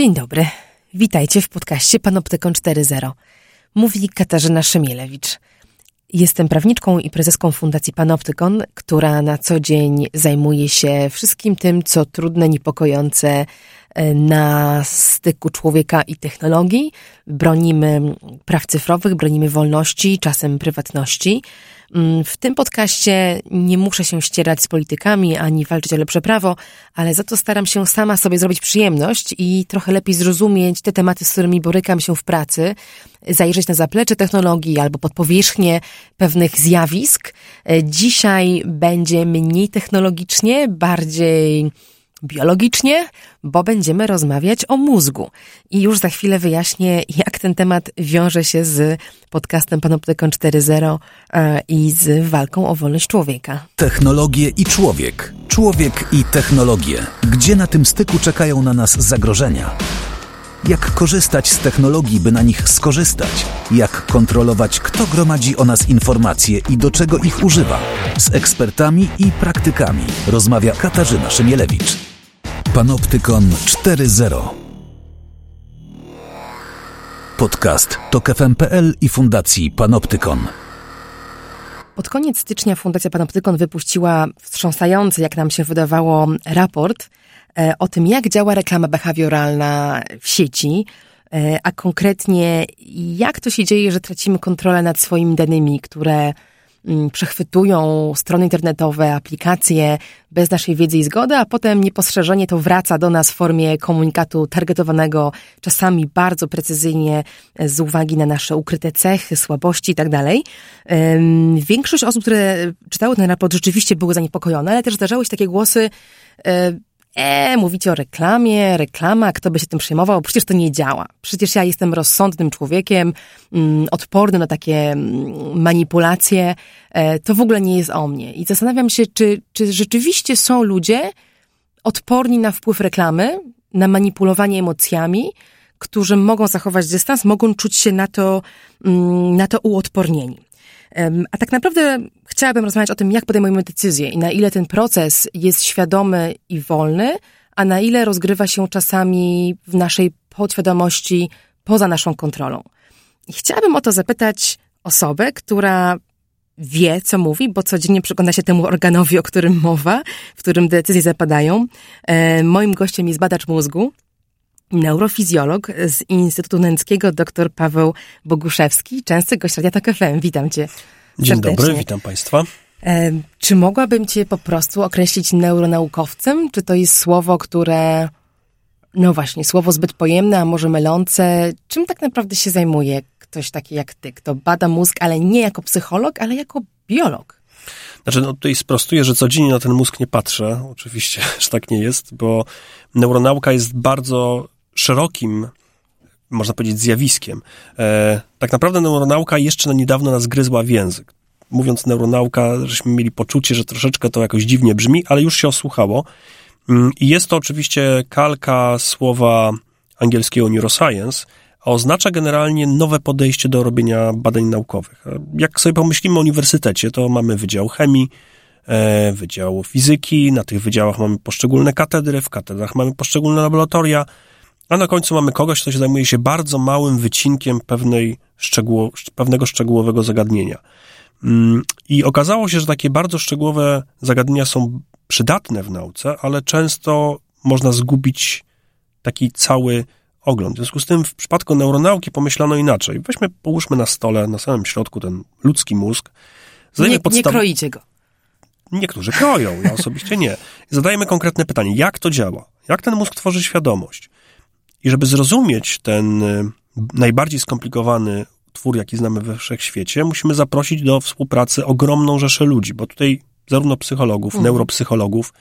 Dzień dobry. Witajcie w podcaście Panoptykon 4.0. Mówi Katarzyna Szymielewicz. Jestem prawniczką i prezeską Fundacji Panoptykon, która na co dzień zajmuje się wszystkim tym, co trudne, niepokojące e, na styku człowieka i technologii. Bronimy praw cyfrowych, bronimy wolności, czasem prywatności. Mm, w tym podcaście nie muszę się ścierać z politykami ani walczyć o lepsze prawo, ale za to staram się sama sobie zrobić przyjemność i trochę lepiej zrozumieć te tematy, z którymi borykam się w pracy, zajrzeć na zaplecze technologii albo pod powierzchnię pewnych zjawisk. E, dzisiaj będzie mniej technologicznie, bardziej biologicznie, bo będziemy rozmawiać o mózgu. I już za chwilę wyjaśnię, jak ten temat wiąże się z podcastem Panoptykon 4.0 e, i z walką o wolność człowieka. Technologie i człowiek. Człowiek i technologie. Gdzie na tym styku czekają na nas zagrożenia? Jak korzystać z technologii, by na nich skorzystać? Jak kontrolować, kto gromadzi o nas informacje i do czego ich używa? Z ekspertami i praktykami rozmawia Katarzyna Szymielewicz. Panoptykon 4.0 Podcast to KFM.pl i Fundacji Panoptykon. Pod koniec stycznia Fundacja Panoptykon wypuściła wstrząsający, jak nam się wydawało, raport e, o tym, jak działa reklama behawioralna w sieci, e, a konkretnie jak to się dzieje, że tracimy kontrolę nad swoimi danymi, które przechwytują strony internetowe, aplikacje bez naszej wiedzy i zgody, a potem niepostrzeżenie to wraca do nas w formie komunikatu targetowanego, czasami bardzo precyzyjnie e, z uwagi na nasze ukryte cechy, słabości itd. Tak większość osób, które czytały ten raport, rzeczywiście były zaniepokojone, ale też zdarzały się takie głosy, e, mówicie o reklamie, reklama, kto by się tym przejmował? Przecież to nie działa. Przecież ja jestem rozsądnym człowiekiem, mm, odpornym na takie mm, manipulacje. E, to w ogóle nie jest o mnie. I zastanawiam się, czy, czy rzeczywiście są ludzie odporni na wpływ reklamy, na manipulowanie emocjami, którzy mogą zachować dystans, mogą czuć się na to, mm, na to uodpornieni. A tak naprawdę chciałabym rozmawiać o tym, jak podejmujemy decyzje i na ile ten proces jest świadomy i wolny, a na ile rozgrywa się czasami w naszej podświadomości poza naszą kontrolą. I chciałabym o to zapytać osobę, która wie, co mówi, bo codziennie przygląda się temu organowi, o którym mowa, w którym decyzje zapadają. E, moim gościem jest badacz mózgu, neurofizjolog z Instytutu Nęckiego, dr Paweł Boguszewski, częsty gość Radia Tok FM. Witam cię Dzień serdecznie. dobry, witam państwa. E, czy mogłabym cię po prostu określić neuronaukowcem? Czy to jest słowo, które, no właśnie, słowo zbyt pojemne, a może mylące? Czym tak naprawdę się zajmuje ktoś taki jak ty, kto bada mózg, ale nie jako psycholog, ale jako biolog? Znaczy, no tutaj sprostuję, że codziennie na ten mózg nie patrzę. Oczywiście, że tak nie jest, bo neuronauka jest bardzo szerokim, można powiedzieć, zjawiskiem. E, tak naprawdę neuronauka jeszcze na niedawno nas gryzła w język. Mówiąc neuronauka, żeśmy mieli poczucie, że troszeczkę to jakoś dziwnie brzmi, ale już się osłuchało. Mm, I jest to oczywiście kalka słowa angielskiego neuroscience, a oznacza generalnie nowe podejście do robienia badań naukowych. Jak sobie pomyślimy o uniwersytecie, to mamy Wydział Chemii, e, Wydział Fizyki, na tych wydziałach mamy poszczególne katedry, w katedrach mamy poszczególne laboratoria, a na końcu mamy kogoś, kto się zajmuje się bardzo małym wycinkiem pewnej szczegół, pewnego szczegółowego zagadnienia. Mm, I okazało się, że takie bardzo szczegółowe zagadnienia są przydatne w nauce, ale często można zgubić taki cały ogląd. W związku z tym w przypadku neuronauki pomyślano inaczej. Weźmy, połóżmy na stole, na samym środku ten ludzki mózg. Nie, podstaw... nie kroicie go. Niektórzy kroją, ja osobiście nie. Zadajemy konkretne pytanie, jak to działa? Jak ten mózg tworzy świadomość? I żeby zrozumieć ten y, najbardziej skomplikowany twór, jaki znamy we wszechświecie, musimy zaprosić do współpracy ogromną rzeszę ludzi, bo tutaj zarówno psychologów, mhm. neuropsychologów,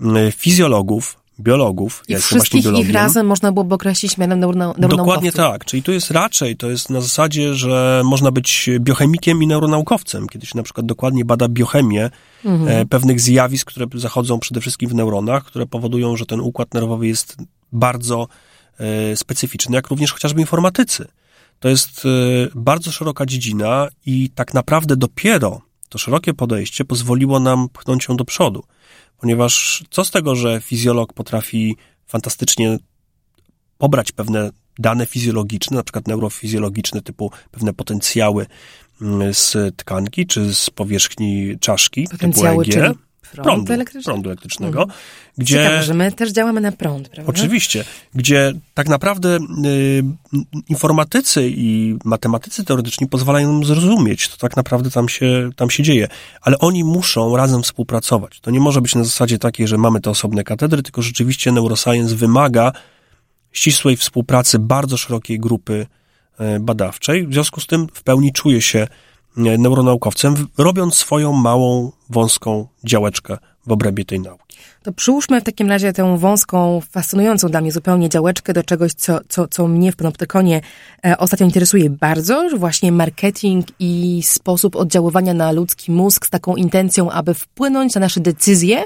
y, fizjologów, biologów. I ja wszystkich ich razem można byłoby określić mianem neuronaukowców. Dokładnie tak. Czyli to jest raczej, to jest na zasadzie, że można być biochemikiem i neuronaukowcem, kiedy się na przykład dokładnie bada biochemię mhm. E, pewnych zjawisk, które zachodzą przede wszystkim w neuronach, które powodują, że ten układ nerwowy jest bardzo E, specyficzny, jak również chociażby informatycy. To jest e, bardzo szeroka dziedzina i tak naprawdę dopiero to szerokie podejście pozwoliło nam pchnąć ją do przodu. Ponieważ co z tego, że fizjolog potrafi fantastycznie pobrać pewne dane fizjologiczne, na przykład neurofizjologiczne, typu pewne potencjały mm, z tkanki czy z powierzchni czaszki, Potencjały, typu EG, czyli prądu, elektryczny. prądu elektrycznego, Mhm. gdzie... Ciekawe, że my też działamy na prąd, prawda? Oczywiście, gdzie tak naprawdę y, informatycy i matematycy teoretyczni pozwalają nam zrozumieć, co tak naprawdę tam się, tam się dzieje, ale oni muszą razem współpracować. To nie może być na zasadzie takiej, że mamy te osobne katedry, tylko rzeczywiście neuroscience wymaga ścisłej współpracy bardzo szerokiej grupy y, badawczej. W związku z tym w pełni czuję się neuronaukowcem, w- robiąc swoją małą, wąską działeczkę w obrębie tej nauki. To przyłóżmy w takim razie tę wąską, fascynującą dla mnie zupełnie działeczkę do czegoś, co, co, co mnie w Panoptykonie e, ostatnio interesuje bardzo, właśnie marketing i sposób oddziaływania na ludzki mózg z taką intencją, aby wpłynąć na nasze decyzje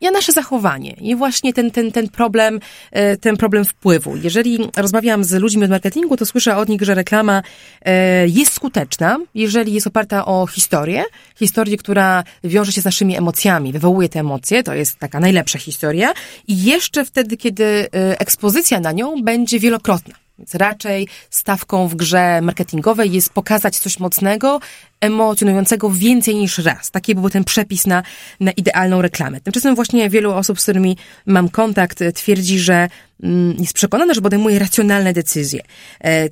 na nasze zachowanie. I właśnie ten, ten, ten problem, e, ten problem wpływu. Jeżeli rozmawiam z ludźmi od marketingu, to słyszę od nich, że reklama e, jest skuteczna, jeżeli jest oparta o historię, historię, która wiąże się z naszymi emocjami, wywołuje te emocje, to jest taka najlepsza historia i jeszcze wtedy, kiedy e, ekspozycja na nią będzie wielokrotna. Więc raczej stawką w grze marketingowej jest pokazać coś mocnego, emocjonującego więcej niż raz. Taki byłby ten przepis na, na idealną reklamę. Tymczasem właśnie wielu osób, z którymi mam kontakt, twierdzi, że mm, jest przekonana, że podejmuje racjonalne decyzje. E,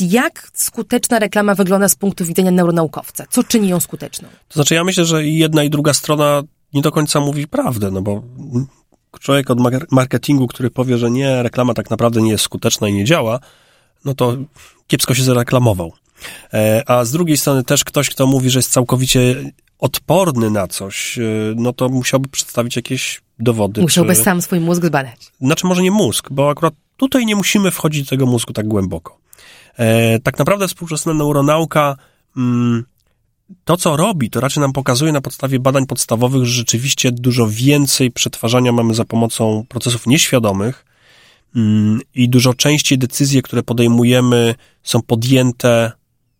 Jak skuteczna reklama wygląda z punktu widzenia neuronaukowca? Co czyni ją skuteczną? To znaczy, ja myślę, że jedna i druga strona nie do końca mówi prawdę, no bo człowiek od mar- marketingu, który powie, że nie, reklama tak naprawdę nie jest skuteczna i nie działa, no to kiepsko się zareklamował. E, A z drugiej strony też ktoś, kto mówi, że jest całkowicie odporny na coś, e, no to musiałby przedstawić jakieś dowody. Musiałby czy... sam swój mózg zbadać. Znaczy może nie mózg, bo akurat tutaj nie musimy wchodzić do tego mózgu tak głęboko. E, tak naprawdę współczesna neuronauka mm, to, co robi, to raczej nam pokazuje na podstawie badań podstawowych, że rzeczywiście dużo więcej przetwarzania mamy za pomocą procesów nieświadomych mm, i dużo częściej decyzje, które podejmujemy, są podjęte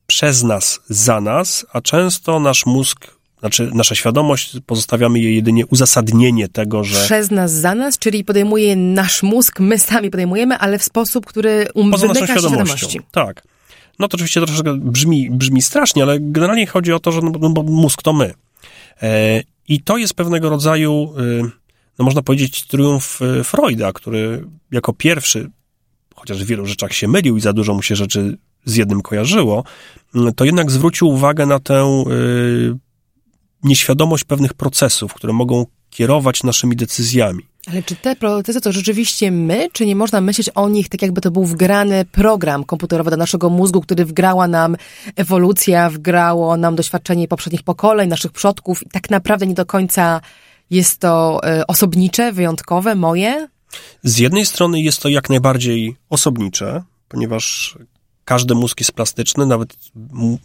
przez nas, za nas, a często nasz mózg, znaczy nasza świadomość, pozostawiamy jej jedynie uzasadnienie tego, że... Przez nas, za nas, czyli podejmuje nasz mózg, my sami podejmujemy, ale w sposób, który um, wymyka się świadomością. świadomości. Tak. No to oczywiście troszeczkę brzmi, brzmi strasznie, ale generalnie chodzi o to, że no, bo- bo mózg to my. E, I to jest pewnego rodzaju, y, no można powiedzieć, triumf y, Freuda, który jako pierwszy, chociaż w wielu rzeczach się mylił i za dużo mu się rzeczy z jednym kojarzyło, to jednak zwrócił uwagę na tę y, nieświadomość pewnych procesów, które mogą kierować naszymi decyzjami. Ale czy te procesy to rzeczywiście my, czy nie można myśleć o nich tak jakby to był wgrany program komputerowy do naszego mózgu, który wgrała nam ewolucja, wgrało nam doświadczenie poprzednich pokoleń, naszych przodków i tak naprawdę nie do końca jest to e, osobnicze, wyjątkowe, moje? Z jednej strony jest to jak najbardziej osobnicze, ponieważ każdy mózg jest plastyczny, nawet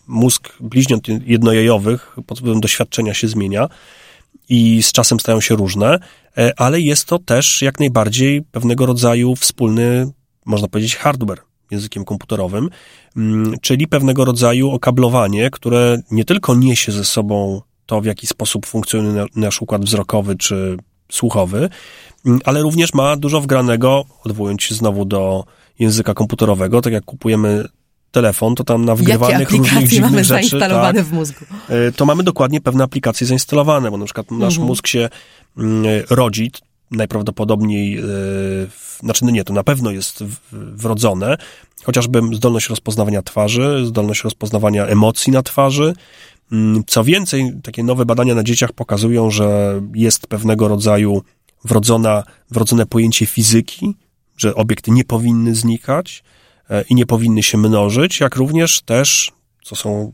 mózg bliźniąt jednojajowych pod wpływem doświadczenia się zmienia i z czasem stają się różne, e, ale jest to też jak najbardziej pewnego rodzaju wspólny, można powiedzieć, hardware językiem komputerowym, mm, czyli pewnego rodzaju okablowanie, które nie tylko niesie ze sobą to, w jaki sposób funkcjonuje na- nasz układ wzrokowy czy słuchowy, mm, ale również ma dużo wgranego, odwołując się znowu do języka komputerowego, tak jak kupujemy telefon, to tam na wgrywanych różnych dziwnych mamy rzeczy, zainstalowane tak, w mózgu? e, to mamy dokładnie pewne aplikacje zainstalowane, bo na przykład nasz Mhm. mózg się mm, rodzi, najprawdopodobniej, w- znaczy no nie, to na pewno jest wrodzone, chociażby zdolność rozpoznawania twarzy, zdolność rozpoznawania emocji na twarzy. Mm, Co więcej, takie nowe badania na dzieciach pokazują, że jest pewnego rodzaju wrodzona, wrodzone pojęcie fizyki, że obiekty nie powinny znikać i nie powinny się mnożyć, jak również też, co są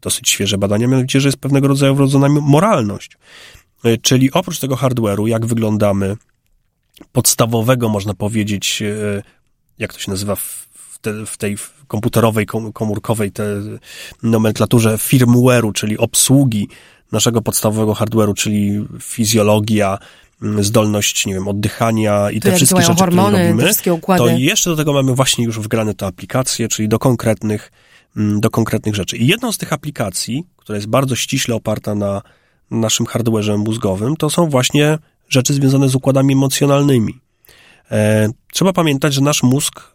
dosyć świeże badania, mianowicie, że jest pewnego rodzaju wrodzona moralność. E, Czyli oprócz tego hardware'u, jak wyglądamy, podstawowego, można powiedzieć, e, jak to się nazywa w, te, w tej komputerowej, kom- komórkowej te nomenklaturze firmware'u, czyli obsługi naszego podstawowego hardware'u, czyli fizjologia, zdolność, nie wiem, oddychania i To te wszystkie rzeczy, które hormony, te robimy, wszystkie układy. to jeszcze do tego mamy właśnie już wgrane te aplikacje, czyli do konkretnych, mm, do konkretnych rzeczy. I jedną z tych aplikacji, która jest bardzo ściśle oparta na naszym hardware'ze mózgowym, to są właśnie rzeczy związane z układami emocjonalnymi. E, trzeba pamiętać, że nasz mózg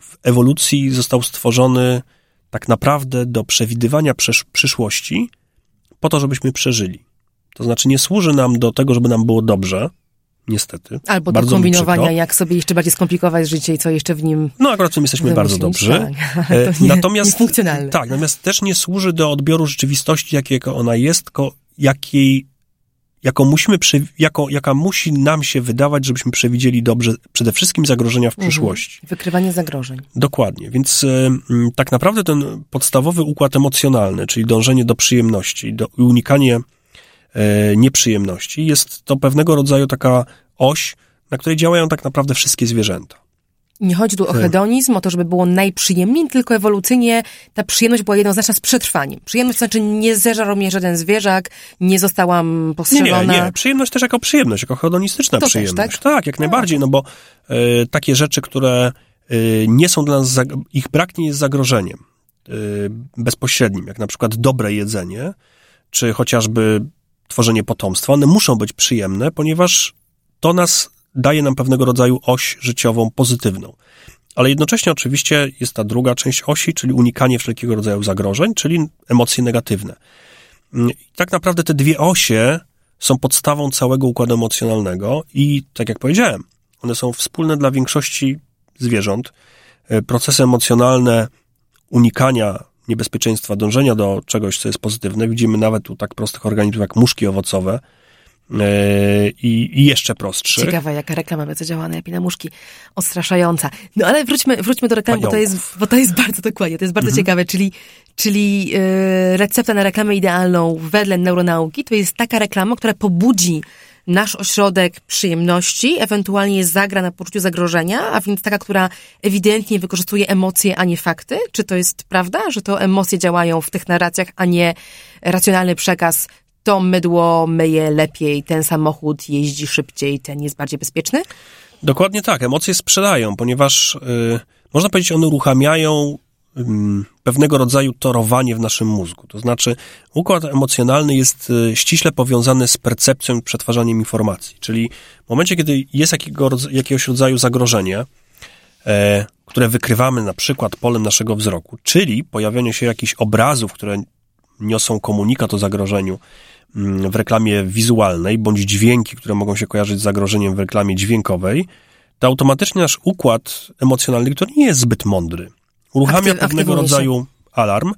w ewolucji został stworzony tak naprawdę do przewidywania przysz przyszłości, po to, żebyśmy przeżyli. To znaczy nie służy nam do tego, żeby nam było dobrze, niestety. Albo do kombinowania, jak sobie jeszcze bardziej skomplikować życie i co jeszcze w nim. No, akurat w tym jesteśmy bardzo dobrzy. Tak, e, nie, natomiast, funkcjonalne. Tak, natomiast też nie służy do odbioru rzeczywistości, jakiego ona jest, tylko jakiej, jaką musimy, jako, jaka musi nam się wydawać, żebyśmy przewidzieli dobrze przede wszystkim zagrożenia w mhm. przyszłości. Wykrywanie zagrożeń. Dokładnie, więc y, tak naprawdę ten podstawowy układ emocjonalny, czyli dążenie do przyjemności, do unikanie E, nieprzyjemności. Jest to pewnego rodzaju taka oś, na której działają tak naprawdę wszystkie zwierzęta. Nie chodzi tu o hedonizm, o to, żeby było najprzyjemniej, tylko ewolucyjnie ta przyjemność była jednoznaczna z przetrwaniem. Przyjemność to znaczy nie zeżarł mnie żaden zwierzak, nie zostałam postrzelona. Nie, nie, nie. Przyjemność też jako przyjemność, jako hedonistyczna to przyjemność. Też, tak? tak, jak najbardziej, no bo y, takie rzeczy, które y, nie są dla nas, ich brak nie jest zagrożeniem y, bezpośrednim, jak na przykład dobre jedzenie, czy chociażby tworzenie potomstwa, one muszą być przyjemne, ponieważ to nas daje nam pewnego rodzaju oś życiową pozytywną. Ale jednocześnie oczywiście jest ta druga część osi, czyli unikanie wszelkiego rodzaju zagrożeń, czyli emocje negatywne. Mm, I tak naprawdę te dwie osie są podstawą całego układu emocjonalnego i tak jak powiedziałem, one są wspólne dla większości zwierząt. E, procesy emocjonalne unikania niebezpieczeństwa dążenia do czegoś, co jest pozytywne. Widzimy nawet u tak prostych organizmów jak muszki owocowe, e, i, i, jeszcze prostszy. Ciekawa, jaka reklama będzie działała najlepiej na muszki. Odstraszająca. No ale wróćmy, wróćmy do reklamy, bo to, jest, bo to jest bardzo dokładnie, to jest bardzo mhm. ciekawe, czyli, czyli yy, recepta na reklamę idealną wedle neuronauki to jest taka reklama, która pobudzi nasz ośrodek przyjemności, ewentualnie zagra na poczuciu zagrożenia, a więc taka, która ewidentnie wykorzystuje emocje, a nie fakty? Czy to jest prawda, że to emocje działają w tych narracjach, a nie racjonalny przekaz to mydło myje lepiej, ten samochód jeździ szybciej, ten jest bardziej bezpieczny? Dokładnie tak. Emocje sprzedają, ponieważ yy, można powiedzieć, one uruchamiają pewnego rodzaju torowanie w naszym mózgu. To znaczy, układ emocjonalny jest y, ściśle powiązany z percepcją i przetwarzaniem informacji. Czyli w momencie, kiedy jest jakiego, jakiegoś rodzaju zagrożenie, e, które wykrywamy na przykład polem naszego wzroku, czyli pojawienie się jakichś obrazów, które niosą komunikat o zagrożeniu w reklamie wizualnej, bądź dźwięki, które mogą się kojarzyć z zagrożeniem w reklamie dźwiękowej, to automatycznie nasz układ emocjonalny, który nie jest zbyt mądry, uruchamia Aktyw, pewnego rodzaju alarm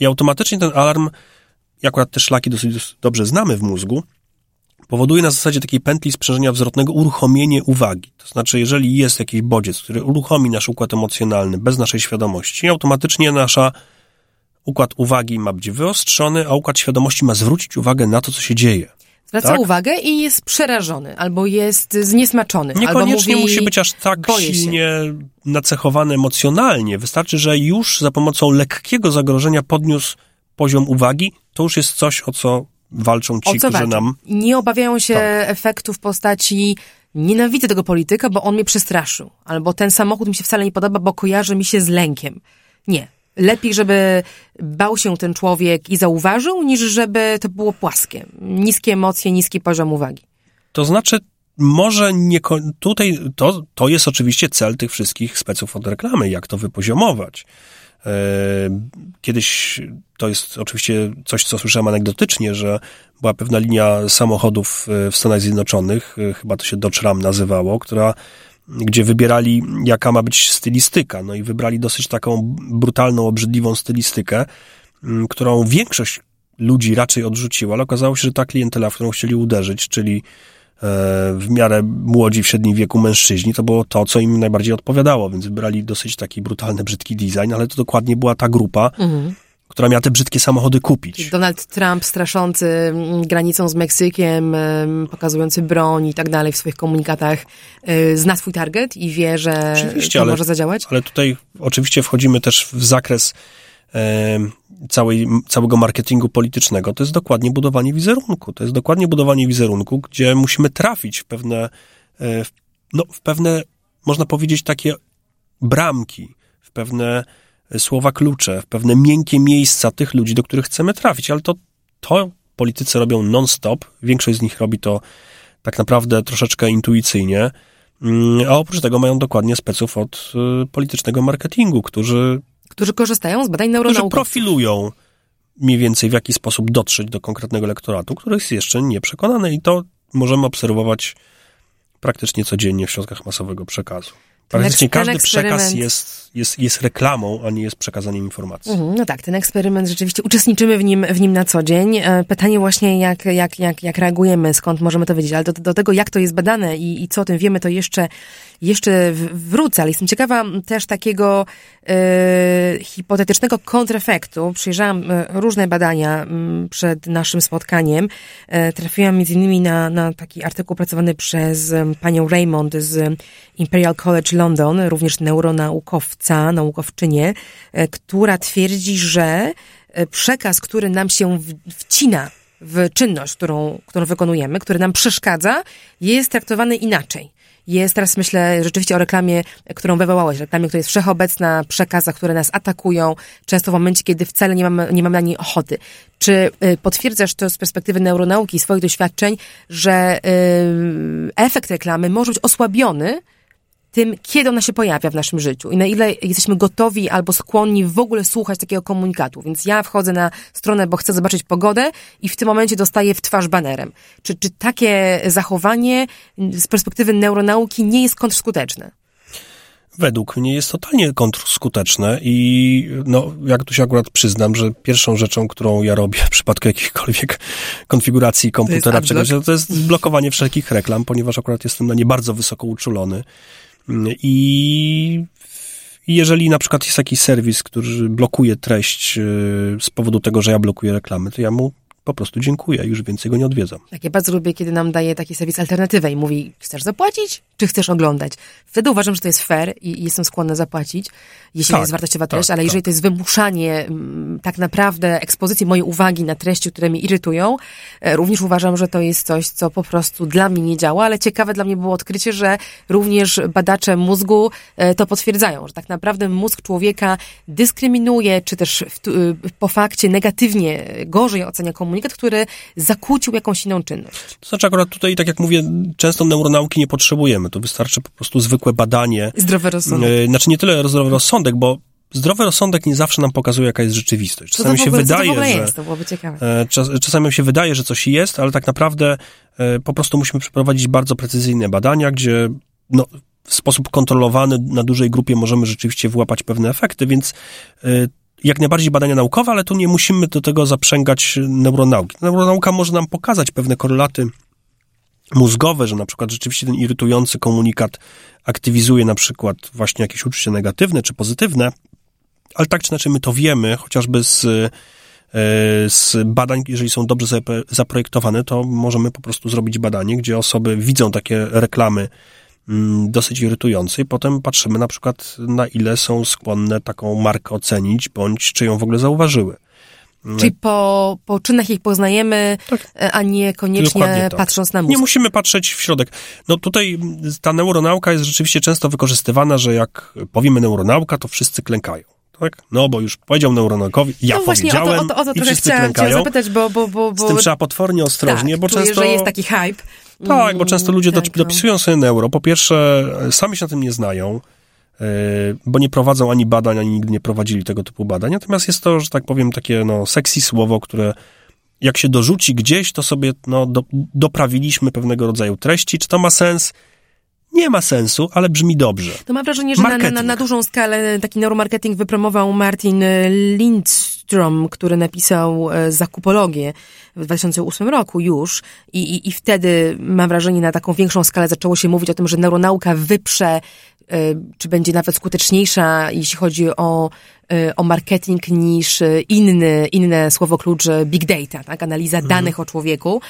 i automatycznie ten alarm, akurat te szlaki dosyć dobrze znamy w mózgu, powoduje na zasadzie takiej pętli sprzężenia wzrotnego uruchomienie uwagi. To znaczy, jeżeli jest jakiś bodziec, który uruchomi nasz układ emocjonalny bez naszej świadomości, automatycznie nasza układ uwagi ma być wyostrzony, a układ świadomości ma zwrócić uwagę na to, co się dzieje. Zwraca tak? uwagę i jest przerażony, albo jest zniesmaczony. Niekoniecznie mówi, musi być aż tak silnie nacechowany emocjonalnie. Wystarczy, że już za pomocą lekkiego zagrożenia podniósł poziom uwagi. To już jest coś, o co walczą ci, którzy walczą? nam... Nie obawiają się tak. efektów w postaci nienawidzę tego polityka, bo on mnie przestraszył. Albo ten samochód mi się wcale nie podoba, bo kojarzy mi się z lękiem. Nie lepiej, żeby bał się ten człowiek i zauważył, niż żeby to było płaskie. Niskie emocje, niski poziom uwagi. To znaczy, może nie, tutaj to, to jest oczywiście cel tych wszystkich speców od reklamy, jak to wypoziomować. E, kiedyś to jest oczywiście coś, co słyszałem anegdotycznie, że była pewna linia samochodów w Stanach Zjednoczonych, e, chyba to się Dodge Ram nazywało, która gdzie wybierali, jaka ma być stylistyka. No i wybrali dosyć taką brutalną, obrzydliwą stylistykę, mm, którą większość ludzi raczej odrzuciła, ale okazało się, że ta klientela, w którą chcieli uderzyć, czyli e, w miarę młodzi, w średnim wieku mężczyźni, to było to, co im najbardziej odpowiadało, więc wybrali dosyć taki brutalny, brzydki design, ale to dokładnie była ta grupa, mhm która miała te brzydkie samochody kupić. Donald Trump straszący mm, granicą z Meksykiem, pokazujący broń i tak dalej w swoich komunikatach, y, zna swój target i wie, że oczywiście, to ale, może zadziałać? Ale tutaj oczywiście wchodzimy też w zakres całej, całego marketingu politycznego. To jest dokładnie budowanie wizerunku. To jest dokładnie budowanie wizerunku, gdzie musimy trafić w pewne, e, no, w pewne, można powiedzieć, takie bramki, w pewne słowa klucze, w pewne miękkie miejsca tych ludzi, do których chcemy trafić, ale to, to politycy robią non-stop. Większość z nich robi to tak naprawdę troszeczkę intuicyjnie. Mm, a oprócz tego mają dokładnie speców od y, politycznego marketingu, którzy, Którzy korzystają z badań którzy neuronaukowych. profilują mniej więcej w jaki sposób dotrzeć do konkretnego elektoratu, który jest jeszcze nieprzekonany i to możemy obserwować praktycznie codziennie w środkach masowego przekazu. Praktycznie ten każdy przekaz jest, jest, jest reklamą, a nie jest przekazaniem informacji. Mhm, No tak, ten eksperyment rzeczywiście uczestniczymy w nim, w nim na co dzień. E, Pytanie właśnie, jak, jak, jak, jak reagujemy, skąd możemy to wiedzieć, ale do, do tego, jak to jest badane i, i co o tym wiemy, to jeszcze, jeszcze wrócę, ale jestem ciekawa też takiego e, hipotetycznego kontrefektu. Przyjrzałam e, różne badania przed naszym spotkaniem. E, trafiłam między innymi na, na taki artykuł pracowany przez panią Raymond z Imperial College London, również neuronaukowca, naukowczynię, e, która twierdzi, że e, przekaz, który nam się wcina w czynność, którą, którą wykonujemy, który nam przeszkadza, jest traktowany inaczej. Jest teraz myślę rzeczywiście o reklamie, którą wywołałeś, reklamie, która jest wszechobecna, przekazach, które nas atakują, często w momencie, kiedy wcale nie mamy, nie mamy na niej ochoty. Czy y, potwierdzasz to z perspektywy neuronauki swoich doświadczeń, że efekt reklamy może być osłabiony tym, kiedy ona się pojawia w naszym życiu i na ile jesteśmy gotowi albo skłonni w ogóle słuchać takiego komunikatu. Więc ja wchodzę na stronę, bo chcę zobaczyć pogodę i w tym momencie dostaję w twarz banerem. Czy, czy takie zachowanie z perspektywy neuronauki nie jest kontrskuteczne? Według mnie jest totalnie kontrskuteczne i no, jak tu się akurat przyznam, że pierwszą rzeczą, którą ja robię w przypadku jakichkolwiek konfiguracji komputera, adblock? czegoś, to jest blokowanie wszelkich reklam, ponieważ akurat jestem na nie bardzo wysoko uczulony. I jeżeli na przykład jest jakiś serwis, który blokuje treść yy, z powodu tego, że ja blokuję reklamy, to ja mu po prostu dziękuję, już więcej go nie odwiedzam. Tak, ja bardzo lubię, kiedy nam daje taki serwis alternatywę i mówi, chcesz zapłacić, czy chcesz oglądać? Wtedy uważam, że to jest fair i i jestem skłonna zapłacić, jeśli Tak, jest wartościowa tak, treść, ale jeżeli tak. to jest wymuszanie mm, tak naprawdę ekspozycji mojej uwagi na treści, które mnie irytują, e, również uważam, że to jest coś, co po prostu dla mnie nie działa, ale ciekawe dla mnie było odkrycie, że również badacze mózgu e, to potwierdzają, że tak naprawdę mózg człowieka dyskryminuje, czy też w, y, po fakcie negatywnie, gorzej ocenia komunikat, który zakłócił jakąś inną czynność. To znaczy akurat tutaj, tak jak mówię, często neuronauki nie potrzebujemy, to wystarczy po prostu zwykłe badanie, Zdrowy rozsądek. E, Znaczy nie tyle zdrowy rozsądek, bo zdrowy rozsądek nie zawsze nam pokazuje, jaka jest rzeczywistość. Czasami się wydaje, że... jest? To byłoby ciekawe. e, Czas, czasami się wydaje, że coś jest, ale tak naprawdę e, po prostu musimy przeprowadzić bardzo precyzyjne badania, gdzie no, w sposób kontrolowany na dużej grupie możemy rzeczywiście wyłapać pewne efekty, więc e, jak najbardziej badania naukowe, ale tu nie musimy do tego zaprzęgać neuronauki. Neuronauka może nam pokazać pewne korelaty mózgowe, że na przykład rzeczywiście ten irytujący komunikat aktywizuje na przykład właśnie jakieś uczucie negatywne czy pozytywne, ale tak czy inaczej my to wiemy, chociażby z, e, z badań, jeżeli są dobrze zaprojektowane, to możemy po prostu zrobić badanie, gdzie osoby widzą takie reklamy dosyć irytujące i potem patrzymy na przykład na ile są skłonne taką markę ocenić, bądź czy ją w ogóle zauważyły. Czyli po, po czynach ich poznajemy, Tak. a nie koniecznie tak. patrząc na mózg. Nie musimy patrzeć w środek. No tutaj mm, ta neuronauka jest rzeczywiście często wykorzystywana, że jak powiemy neuronauka, to wszyscy klękają. Tak? No bo już powiedział neuronaukowi, ja no właśnie, powiedziałem o to, o to, o to i wszyscy chciałam cię klękają. zapytać, bo... bo, bo, bo Z tym trzeba potwornie ostrożnie, tak, bo czuję, często... że jest taki hype. Tak, bo często ludzie do, tak, no. dopisują sobie neuro. Po pierwsze, sami się na tym nie znają, yy, bo nie prowadzą ani badań, ani nigdy nie prowadzili tego typu badań. Natomiast jest to, że tak powiem, takie no, sexy słowo, które jak się dorzuci gdzieś, to sobie no, do, doprawiliśmy pewnego rodzaju treści. Czy to ma sens? Nie ma sensu, ale brzmi dobrze. To mam wrażenie, że na, na, na, dużą skalę taki neuromarketing wypromował Martin Lindstrom, który napisał e, zakupologię w 2008 roku już I, i, i wtedy mam wrażenie na taką większą skalę zaczęło się mówić o tym, że neuronauka wyprze e, czy będzie nawet skuteczniejsza, jeśli chodzi o, o marketing niż e, inny, inne słowo klucz e, big data, tak? Analiza danych o człowieku.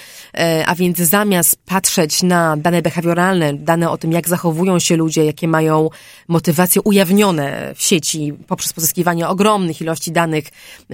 A więc zamiast patrzeć na dane behawioralne, dane o tym, jak zachowują się ludzie, jakie mają motywacje ujawnione w sieci poprzez pozyskiwanie ogromnych ilości danych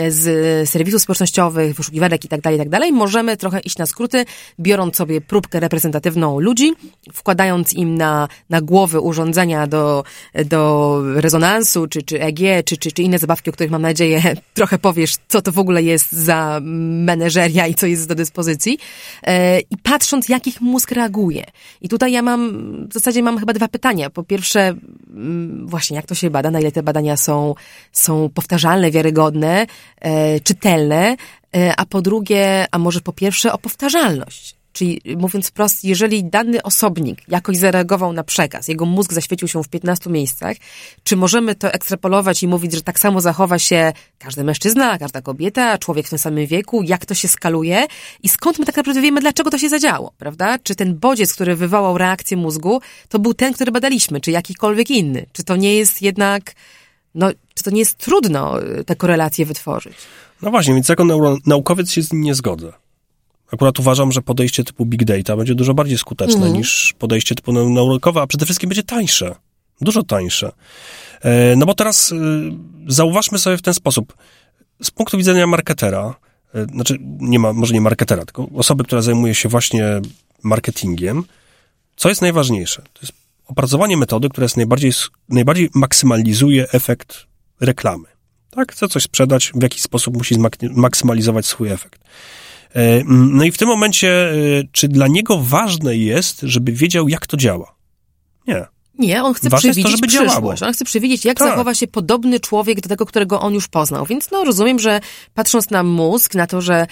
z serwisów społecznościowych, wyszukiwarek i tak dalej, i tak dalej, możemy trochę iść na skróty, biorąc sobie próbkę reprezentatywną ludzi, wkładając im na, na głowy urządzenia do, do rezonansu, czy, czy EG, czy, czy, czy inne fajne zabawki, o których mam nadzieję trochę powiesz, co to w ogóle jest za meneżeria i co jest do dyspozycji. E, I patrząc, jak ich mózg reaguje. I tutaj ja mam, w zasadzie mam chyba dwa pytania. Po pierwsze, mm, właśnie jak to się bada, na ile te badania są, są powtarzalne, wiarygodne, e, czytelne, e, a po drugie, a może po pierwsze o powtarzalność. Czyli mówiąc wprost, jeżeli dany osobnik jakoś zareagował na przekaz, jego mózg zaświecił się w 15 miejscach, czy możemy to ekstrapolować i mówić, że tak samo zachowa się każdy mężczyzna, każda kobieta, człowiek w tym samym wieku, jak to się skaluje i skąd my tak naprawdę wiemy, dlaczego to się zadziało, prawda? Czy ten bodziec, który wywołał reakcję mózgu, to był ten, który badaliśmy, czy jakikolwiek inny? Czy to nie jest jednak, no, czy to nie jest trudno te korelacje wytworzyć? No właśnie, więc jako naukowiec się z nim nie zgodzę. Akurat uważam, że podejście typu big data będzie dużo bardziej skuteczne mm. niż podejście typu naukowe, a przede wszystkim będzie tańsze. Dużo tańsze. E, no bo teraz e, zauważmy sobie w ten sposób. Z punktu widzenia marketera, e, znaczy nie ma, może nie marketera, tylko osoby, która zajmuje się właśnie marketingiem, co jest najważniejsze? To jest opracowanie metody, która jest najbardziej, najbardziej maksymalizuje efekt reklamy. Tak? Chce coś sprzedać, w jakiś sposób musi zmaksymalizować swój efekt. E, no i w tym momencie, e, czy dla niego ważne jest, żeby wiedział, jak to działa? Nie. Nie, on chce Ważne przewidzieć to, przyszłość. Działało. On chce przewidzieć, jak tak. zachowa się podobny człowiek do tego, którego on już poznał. Więc no rozumiem, że patrząc na mózg, na to, że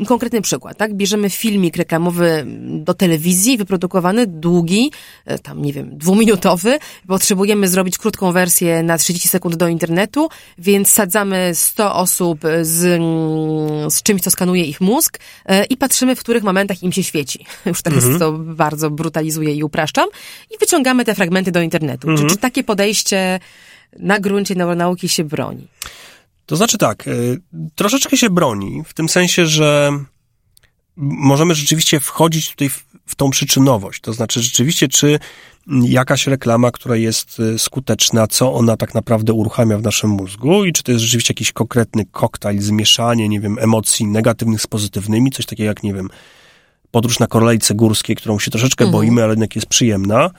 y, konkretny przykład, tak? Bierzemy filmik reklamowy do telewizji, wyprodukowany, długi, y, tam nie wiem, dwuminutowy. Potrzebujemy zrobić krótką wersję na 30 sekund do internetu, więc sadzamy 100 osób z, mm, z czymś, co skanuje ich mózg y, i patrzymy, w których momentach im się świeci. Już teraz Mhm. to bardzo brutalizuję i upraszczam. I wyciągamy te fragmenty do internetu. Mhm. Czy, czy takie podejście na gruncie neuronauki się broni? To znaczy tak, y, troszeczkę się broni, w tym sensie, że możemy rzeczywiście wchodzić tutaj w, w tą przyczynowość. To znaczy rzeczywiście, czy jakaś reklama, która jest y, skuteczna, co ona tak naprawdę uruchamia w naszym mózgu i czy to jest rzeczywiście jakiś konkretny koktajl, zmieszanie, nie wiem, emocji negatywnych z pozytywnymi, coś takiego jak, nie wiem, podróż na koralejce górskiej, którą się troszeczkę Mhm. boimy, ale jednak jest przyjemna.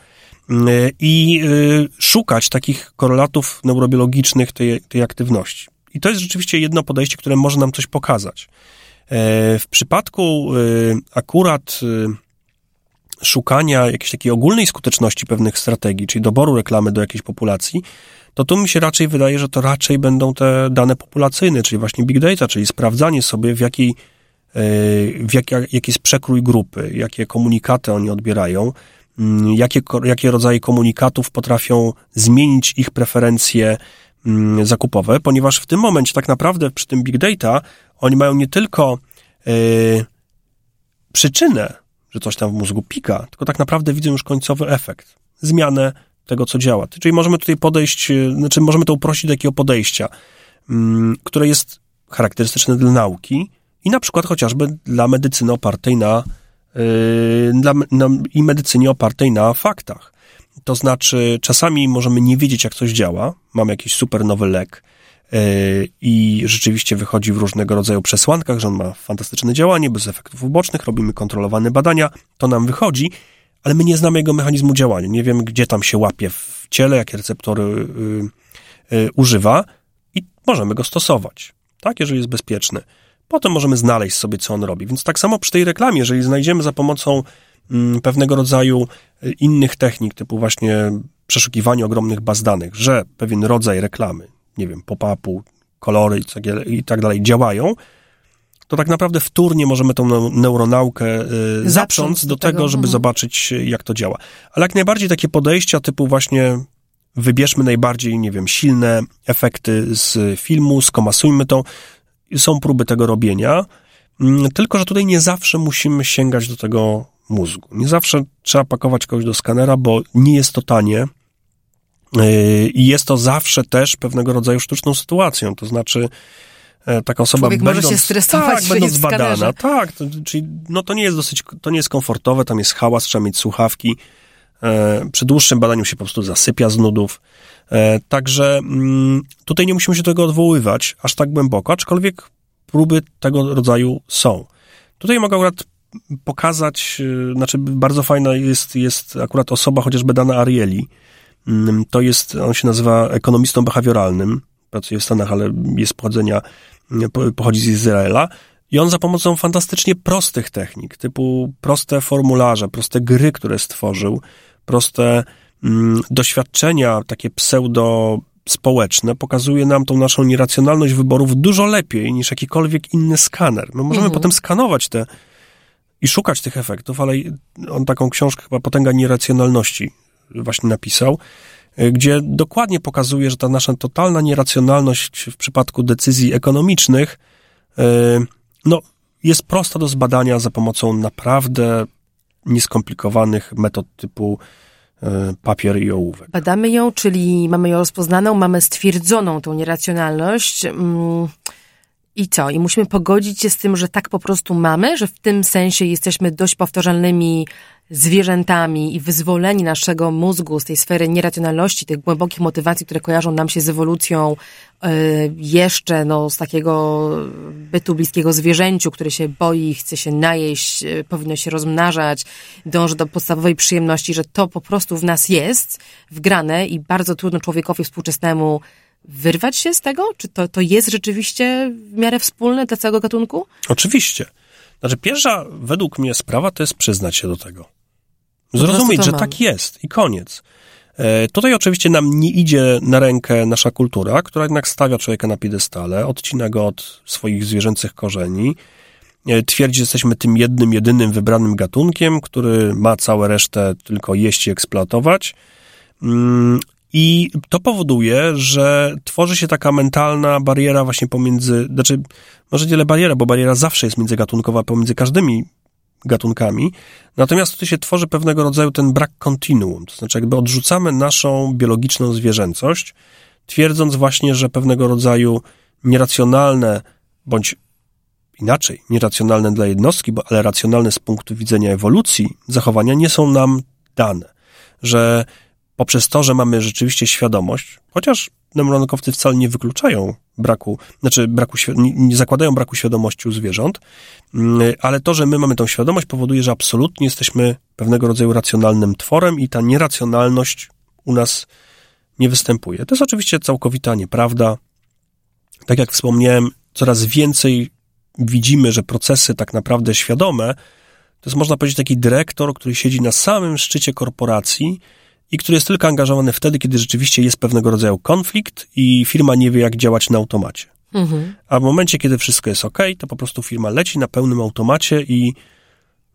Y, I y, szukać takich korelatów neurobiologicznych tej, tej aktywności. I to jest rzeczywiście jedno podejście, które może nam coś pokazać. E, W przypadku y, akurat szukania jakiejś takiej ogólnej skuteczności pewnych strategii, czyli doboru reklamy do jakiejś populacji, to tu mi się raczej wydaje, że to raczej będą te dane populacyjne, czyli właśnie big data, czyli sprawdzanie sobie w jakiej, w jak, jak, jaki jest przekrój grupy, jakie komunikaty oni odbierają, jakie, ko- jakie rodzaje komunikatów potrafią zmienić ich preferencje mm, zakupowe, ponieważ w tym momencie tak naprawdę przy tym big data oni mają nie tylko e, przyczynę, że coś tam w mózgu pika, tylko tak naprawdę widzą już końcowy efekt, zmianę tego, co działa. Czyli możemy tutaj podejść, e, znaczy możemy to uprościć do takiego podejścia, mm, które jest charakterystyczne dla nauki i na przykład chociażby dla medycyny opartej na, na i medycynie opartej na faktach. To znaczy, czasami możemy nie wiedzieć, jak coś działa, mamy jakiś super nowy lek yy, i rzeczywiście wychodzi w różnego rodzaju przesłankach, że on ma fantastyczne działanie, bez efektów ubocznych, robimy kontrolowane badania, to nam wychodzi, ale my nie znamy jego mechanizmu działania, nie wiemy, gdzie tam się łapie w ciele, jakie receptory yy, yy, używa i możemy go stosować, tak, jeżeli jest bezpieczny. Potem możemy znaleźć sobie, co on robi. Więc tak samo przy tej reklamie, jeżeli znajdziemy za pomocą mm, pewnego rodzaju y, innych technik, typu właśnie przeszukiwanie ogromnych baz danych, że pewien rodzaj reklamy, nie wiem, pop-upu, kolory i tak dalej- tak działają, to tak naprawdę wtórnie możemy tą neu- neuronaukę y, zaprząc do, do tego, tego, żeby mhm. zobaczyć, jak to działa. Ale jak najbardziej takie podejścia typu właśnie wybierzmy najbardziej, nie wiem, silne efekty z filmu, skomasujmy to, są próby tego robienia, Mm, tylko że tutaj nie zawsze musimy sięgać do tego mózgu. Nie zawsze trzeba pakować kogoś do skanera, bo nie jest to tanie yy, i jest to zawsze też pewnego rodzaju sztuczną sytuacją. To znaczy, e, taka osoba Człowiek może będąc, się stresować, tak, będąc badana, tak, to, czyli no to nie jest dosyć, to nie jest komfortowe, tam jest hałas, trzeba mieć słuchawki, e, przy dłuższym badaniu się po prostu zasypia z nudów, także mm, tutaj nie musimy się tego odwoływać aż tak głęboko, aczkolwiek próby tego rodzaju są. Tutaj mogę akurat pokazać, e, znaczy bardzo fajna jest, jest akurat osoba chociażby Dana Arieli, Mm, to jest, on się nazywa ekonomistą behawioralnym, pracuje w Stanach, ale jest pochodzenia, pochodzi z Izraela. I on za pomocą fantastycznie prostych technik, typu proste formularze, proste gry, które stworzył, proste doświadczenia, takie pseudo społeczne, pokazuje nam tą naszą nieracjonalność wyborów dużo lepiej niż jakikolwiek inny skaner. My możemy mhm. potem skanować te i szukać tych efektów, ale on taką książkę chyba Potęga Nieracjonalności właśnie napisał, e, gdzie dokładnie pokazuje, że ta nasza totalna nieracjonalność w przypadku decyzji ekonomicznych e, no, jest prosta do zbadania za pomocą naprawdę nieskomplikowanych metod typu papier i ołówek. Badamy ją, czyli mamy ją rozpoznaną, mamy stwierdzoną tą nieracjonalność. Mm, I co? I musimy pogodzić się z tym, że tak po prostu mamy, że w tym sensie jesteśmy dość powtarzalnymi zwierzętami i wyzwoleni naszego mózgu z tej sfery nieracjonalności, tych głębokich motywacji, które kojarzą nam się z ewolucją yy, jeszcze no, z takiego bytu bliskiego zwierzęciu, który się boi, chce się najeść, yy, powinno się rozmnażać, dąży do podstawowej przyjemności, że to po prostu w nas jest wgrane i bardzo trudno człowiekowi współczesnemu wyrwać się z tego? Czy to, to jest rzeczywiście w miarę wspólne dla całego gatunku? Oczywiście. Znaczy, pierwsza według mnie sprawa to jest przyznać się do tego. Zrozumieć, że tak jest i koniec. E, tutaj oczywiście nam nie idzie na rękę nasza kultura, która jednak stawia człowieka na piedestale, odcina go od swoich zwierzęcych korzeni, e, twierdzi, że jesteśmy tym jednym, jedynym wybranym gatunkiem, który ma całą resztę tylko jeść i eksploatować. Mm, I to powoduje, że tworzy się taka mentalna bariera właśnie pomiędzy, znaczy, może nie tyle bariera, bo bariera zawsze jest międzygatunkowa pomiędzy każdymi gatunkami. Natomiast tutaj się tworzy pewnego rodzaju ten brak kontinuum, to znaczy jakby odrzucamy naszą biologiczną zwierzęcość, twierdząc właśnie, że pewnego rodzaju nieracjonalne bądź inaczej, nieracjonalne dla jednostki, ale racjonalne z punktu widzenia ewolucji zachowania nie są nam dane. Że poprzez to, że mamy rzeczywiście świadomość, chociaż neuronaukowcy wcale nie wykluczają braku, znaczy braku, nie zakładają braku świadomości u zwierząt, mm, ale to, że my mamy tą świadomość powoduje, że absolutnie jesteśmy pewnego rodzaju racjonalnym tworem i ta nieracjonalność u nas nie występuje. To jest oczywiście całkowita nieprawda. Tak jak wspomniałem, coraz więcej widzimy, że procesy tak naprawdę świadome, to jest można powiedzieć taki dyrektor, który siedzi na samym szczycie korporacji, i który jest tylko angażowany wtedy, kiedy rzeczywiście jest pewnego rodzaju konflikt i firma nie wie, jak działać na automacie. Mhm. A w momencie, kiedy wszystko jest ok, to po prostu firma leci na pełnym automacie i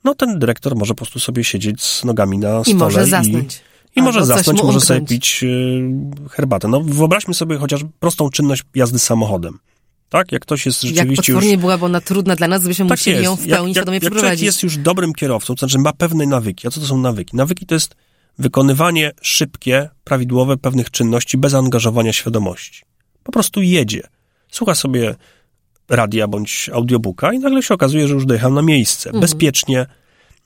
no ten dyrektor może po prostu sobie siedzieć z nogami na stole. I może zasnąć. I, i może zasnąć, może sobie pić y, herbatę. No wyobraźmy sobie chociaż prostą czynność jazdy samochodem. Tak? Jak ktoś jest rzeczywiście Jak już... byłaby ona trudna dla nas, gdybyśmy tak musieli jest. ją w pełni jak, świadomie jak, przeprowadzić. Jak jest już dobrym kierowcą, to znaczy ma pewne nawyki. A co to są nawyki? Nawyki to jest wykonywanie szybkie, prawidłowe pewnych czynności bez angażowania świadomości. Po prostu jedzie. Słucha sobie radia bądź audiobooka i nagle się okazuje, że już dojechał na miejsce. Mhm. Bezpiecznie,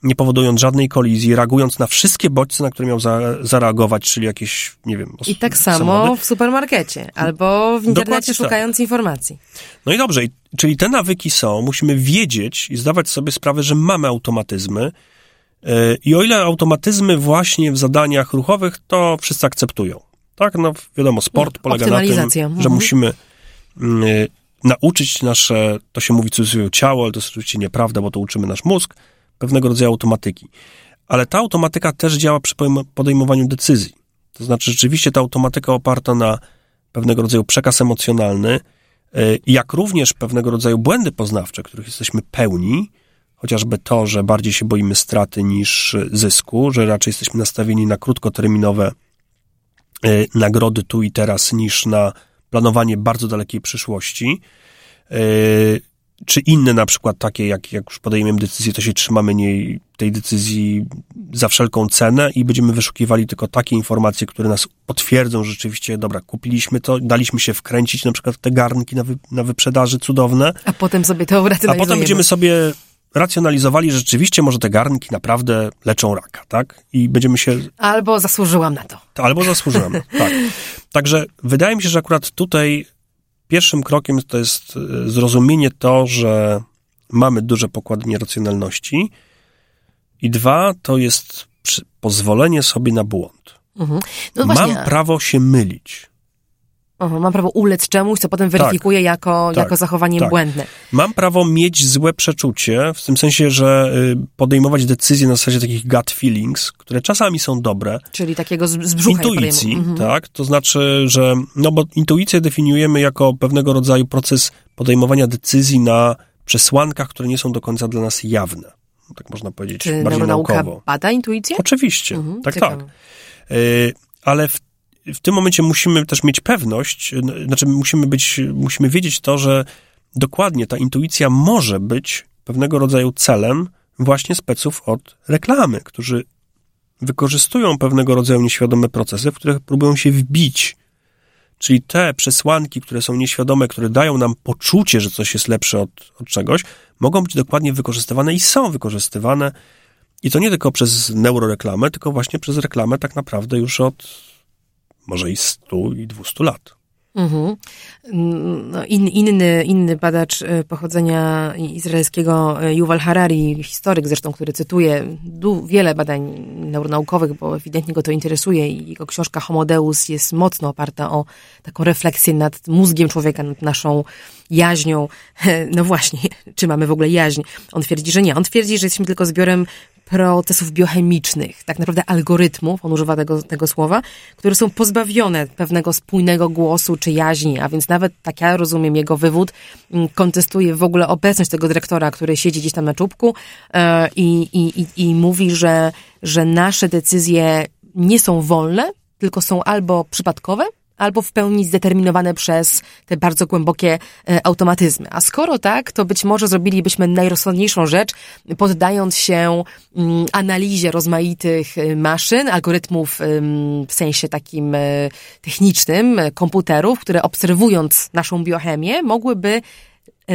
nie powodując żadnej kolizji, reagując na wszystkie bodźce, na które miał za, zareagować, czyli jakieś, nie wiem... I tak samo samochody. w supermarkecie albo w internecie Dokładnie tak. szukając tak. informacji. No i dobrze, czyli te nawyki są, musimy wiedzieć i zdawać sobie sprawę, że mamy automatyzmy, I o ile automatyzmy właśnie w zadaniach ruchowych, to wszyscy akceptują. Tak, no wiadomo, sport polega na tym, mhm. że musimy e, nauczyć nasze, to się mówi cudzysłowie ciało, ale to jest oczywiście nieprawda, bo to uczymy nasz mózg, pewnego rodzaju automatyki. Ale ta automatyka też działa przy podejmowaniu decyzji. To znaczy, rzeczywiście ta automatyka oparta na pewnego rodzaju przekaz emocjonalny, e, jak również pewnego rodzaju błędy poznawcze, których jesteśmy pełni, chociażby to, że bardziej się boimy straty niż zysku, że raczej jesteśmy nastawieni na krótkoterminowe e, nagrody tu i teraz niż na planowanie bardzo dalekiej przyszłości. E, czy inne na przykład takie, jak, jak już podejmiemy decyzję, to się trzymamy niej, tej decyzji za wszelką cenę i będziemy wyszukiwali tylko takie informacje, które nas potwierdzą że rzeczywiście, dobra, kupiliśmy to, daliśmy się wkręcić, na przykład te garnki na, wy, na wyprzedaży cudowne. A potem sobie to racjonalizujemy. A potem będziemy sobie racjonalizowali, że rzeczywiście może te garnki naprawdę leczą raka, tak? I będziemy się... Albo zasłużyłam na to. Albo zasłużyłam, tak. Także wydaje mi się, że akurat tutaj pierwszym krokiem to jest e, zrozumienie to, że mamy duże pokłady nieracjonalności i dwa, to jest pozwolenie sobie na błąd. Mhm. No Mam prawo się mylić. Aha, mam prawo ulec czemuś, co potem weryfikuje tak, jako, tak, jako zachowanie tak. błędne. Mam prawo mieć złe przeczucie, w tym sensie, że y, podejmować decyzje na zasadzie takich gut feelings, które czasami są dobre. Czyli takiego z, z brzucha. Intuicji, mhm. tak. To znaczy, że, no bo intuicję definiujemy jako pewnego rodzaju proces podejmowania decyzji na przesłankach, które nie są do końca dla nas jawne. Tak można powiedzieć Czy bardziej naukowo. bada intuicję? Oczywiście, mhm, tak, ciekawe. tak. Y, ale w w tym momencie musimy też mieć pewność, znaczy musimy być, musimy wiedzieć to, że dokładnie ta intuicja może być pewnego rodzaju celem właśnie speców od reklamy, którzy wykorzystują pewnego rodzaju nieświadome procesy, w których próbują się wbić. Czyli te przesłanki, które są nieświadome, które dają nam poczucie, że coś jest lepsze od, od czegoś, mogą być dokładnie wykorzystywane i są wykorzystywane. I to nie tylko przez neuroreklamę, tylko właśnie przez reklamę tak naprawdę już od może i 100 i 200 lat. Mhm. No, in, inny, inny badacz e, pochodzenia izraelskiego, e, Yuval Harari, historyk zresztą, który cytuje wiele badań neuronaukowych, bo ewidentnie go to interesuje i jego książka Homo Deus jest mocno oparta o taką refleksję nad mózgiem człowieka, nad naszą jaźnią. No właśnie, czy mamy w ogóle jaźń? On twierdzi, że nie. On twierdzi, że jesteśmy tylko zbiorem procesów biochemicznych, tak naprawdę algorytmów, on używa tego, tego słowa, które są pozbawione pewnego spójnego głosu czy jaźni, a więc nawet, tak ja rozumiem, jego wywód mm, kontestuje w ogóle obecność tego dyrektora, który siedzi gdzieś tam na czubku e, i, i, i, i mówi, że, że nasze decyzje nie są wolne, tylko są albo przypadkowe, albo w pełni zdeterminowane przez te bardzo głębokie e, automatyzmy. A skoro tak, to być może zrobilibyśmy najrozsądniejszą rzecz, poddając się mm, analizie rozmaitych e, maszyn, algorytmów w sensie takim e, technicznym, komputerów, które obserwując naszą biochemię, mogłyby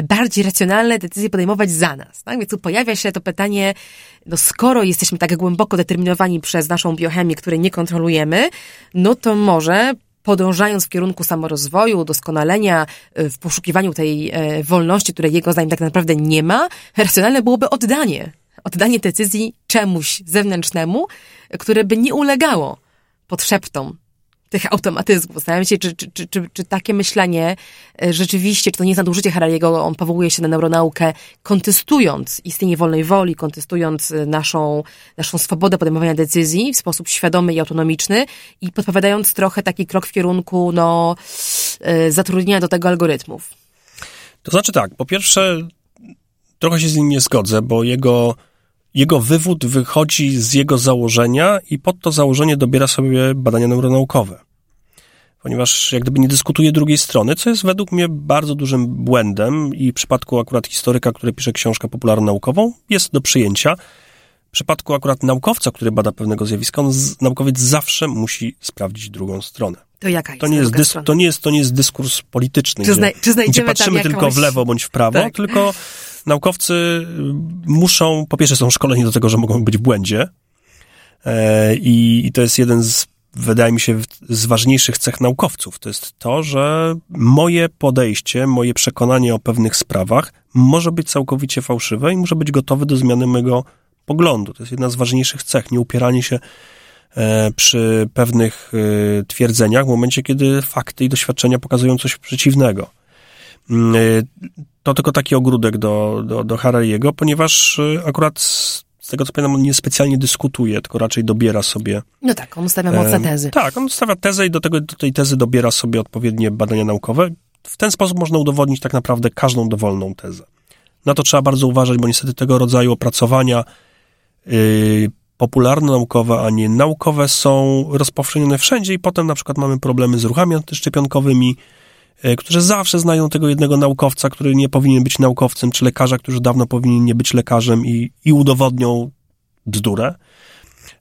bardziej racjonalne decyzje podejmować za nas. Tak? Więc tu pojawia się to pytanie, no skoro jesteśmy tak głęboko determinowani przez naszą biochemię, której nie kontrolujemy, no to może podążając w kierunku samorozwoju, doskonalenia, y, w poszukiwaniu tej e, wolności, której jego zdaniem tak naprawdę nie ma, racjonalne byłoby oddanie. Oddanie decyzji czemuś zewnętrznemu, które by nie ulegało podszeptom tych automatyzmów. Zastanawiam się, czy, czy, czy, czy, czy takie myślenie e, rzeczywiście, czy to nie jest nadużycie Harariego, on powołuje się na neuronaukę, kontestując istnienie wolnej woli, kontestując e, naszą, naszą swobodę podejmowania decyzji w sposób świadomy i autonomiczny i podpowiadając trochę taki krok w kierunku, no, e, zatrudnienia do tego algorytmów. To znaczy tak, po pierwsze, trochę się z nim nie zgodzę, bo jego jego wywód wychodzi z jego założenia i pod to założenie dobiera sobie badania neuronaukowe. Ponieważ jak gdyby nie dyskutuje drugiej strony, co jest według mnie bardzo dużym błędem i w przypadku akurat historyka, który pisze książkę popularno-naukową, jest do przyjęcia. W przypadku akurat naukowca, który bada pewnego zjawiska, on, naukowiec zawsze musi sprawdzić drugą stronę. To jaka jest to nie jest, dys, to nie jest, to nie jest dyskurs polityczny, czy, zna, czy gdzie patrzymy jakąś... tylko w lewo bądź w prawo, tak. tylko naukowcy muszą, po pierwsze są szkoleni do tego, że mogą być w błędzie e, i, i to jest jeden z, wydaje mi się, z ważniejszych cech naukowców. To jest to, że moje podejście, moje przekonanie o pewnych sprawach może być całkowicie fałszywe i może być gotowe do zmiany mojego poglądu. To jest jedna z ważniejszych cech, nie upieranie się e, przy pewnych e, twierdzeniach w momencie, kiedy fakty i doświadczenia pokazują coś przeciwnego. To tylko taki ogródek do, do, do Harariego, ponieważ y, akurat z tego co pamiętam, on nie specjalnie dyskutuje, tylko raczej dobiera sobie. No tak, on stawia mocne tezy. Tak, on stawia tezę i do, tego, do tej tezy dobiera sobie odpowiednie badania naukowe. W ten sposób można udowodnić tak naprawdę każdą dowolną tezę. Na to trzeba bardzo uważać, bo niestety tego rodzaju opracowania yy, popularno-naukowe, a nie naukowe są rozpowszechnione wszędzie i potem na przykład mamy problemy z ruchami antyszczepionkowymi, którzy zawsze znają tego jednego naukowca, który nie powinien być naukowcem, czy lekarza, który dawno powinien nie być lekarzem i, i udowodnią bzdurę,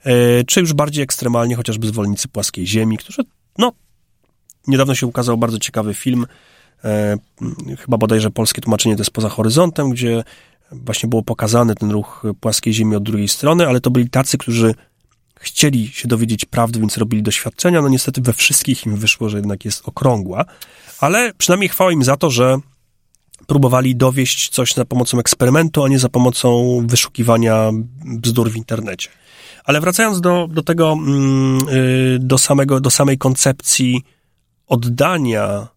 e, czy już bardziej ekstremalnie chociażby zwolennicy płaskiej ziemi, którzy, no, niedawno się ukazał bardzo ciekawy film, e, chyba bodajże polskie tłumaczenie to jest Poza Horyzontem, gdzie właśnie było pokazany ten ruch płaskiej ziemi od drugiej strony, ale to byli tacy, którzy chcieli się dowiedzieć prawdy, więc robili doświadczenia. No niestety we wszystkich im wyszło, że jednak jest okrągła, ale przynajmniej chwała im za to, że próbowali dowieść coś za pomocą eksperymentu, a nie za pomocą wyszukiwania bzdur w internecie. Ale wracając do, do tego, mm, y, do, samego, do samej koncepcji oddania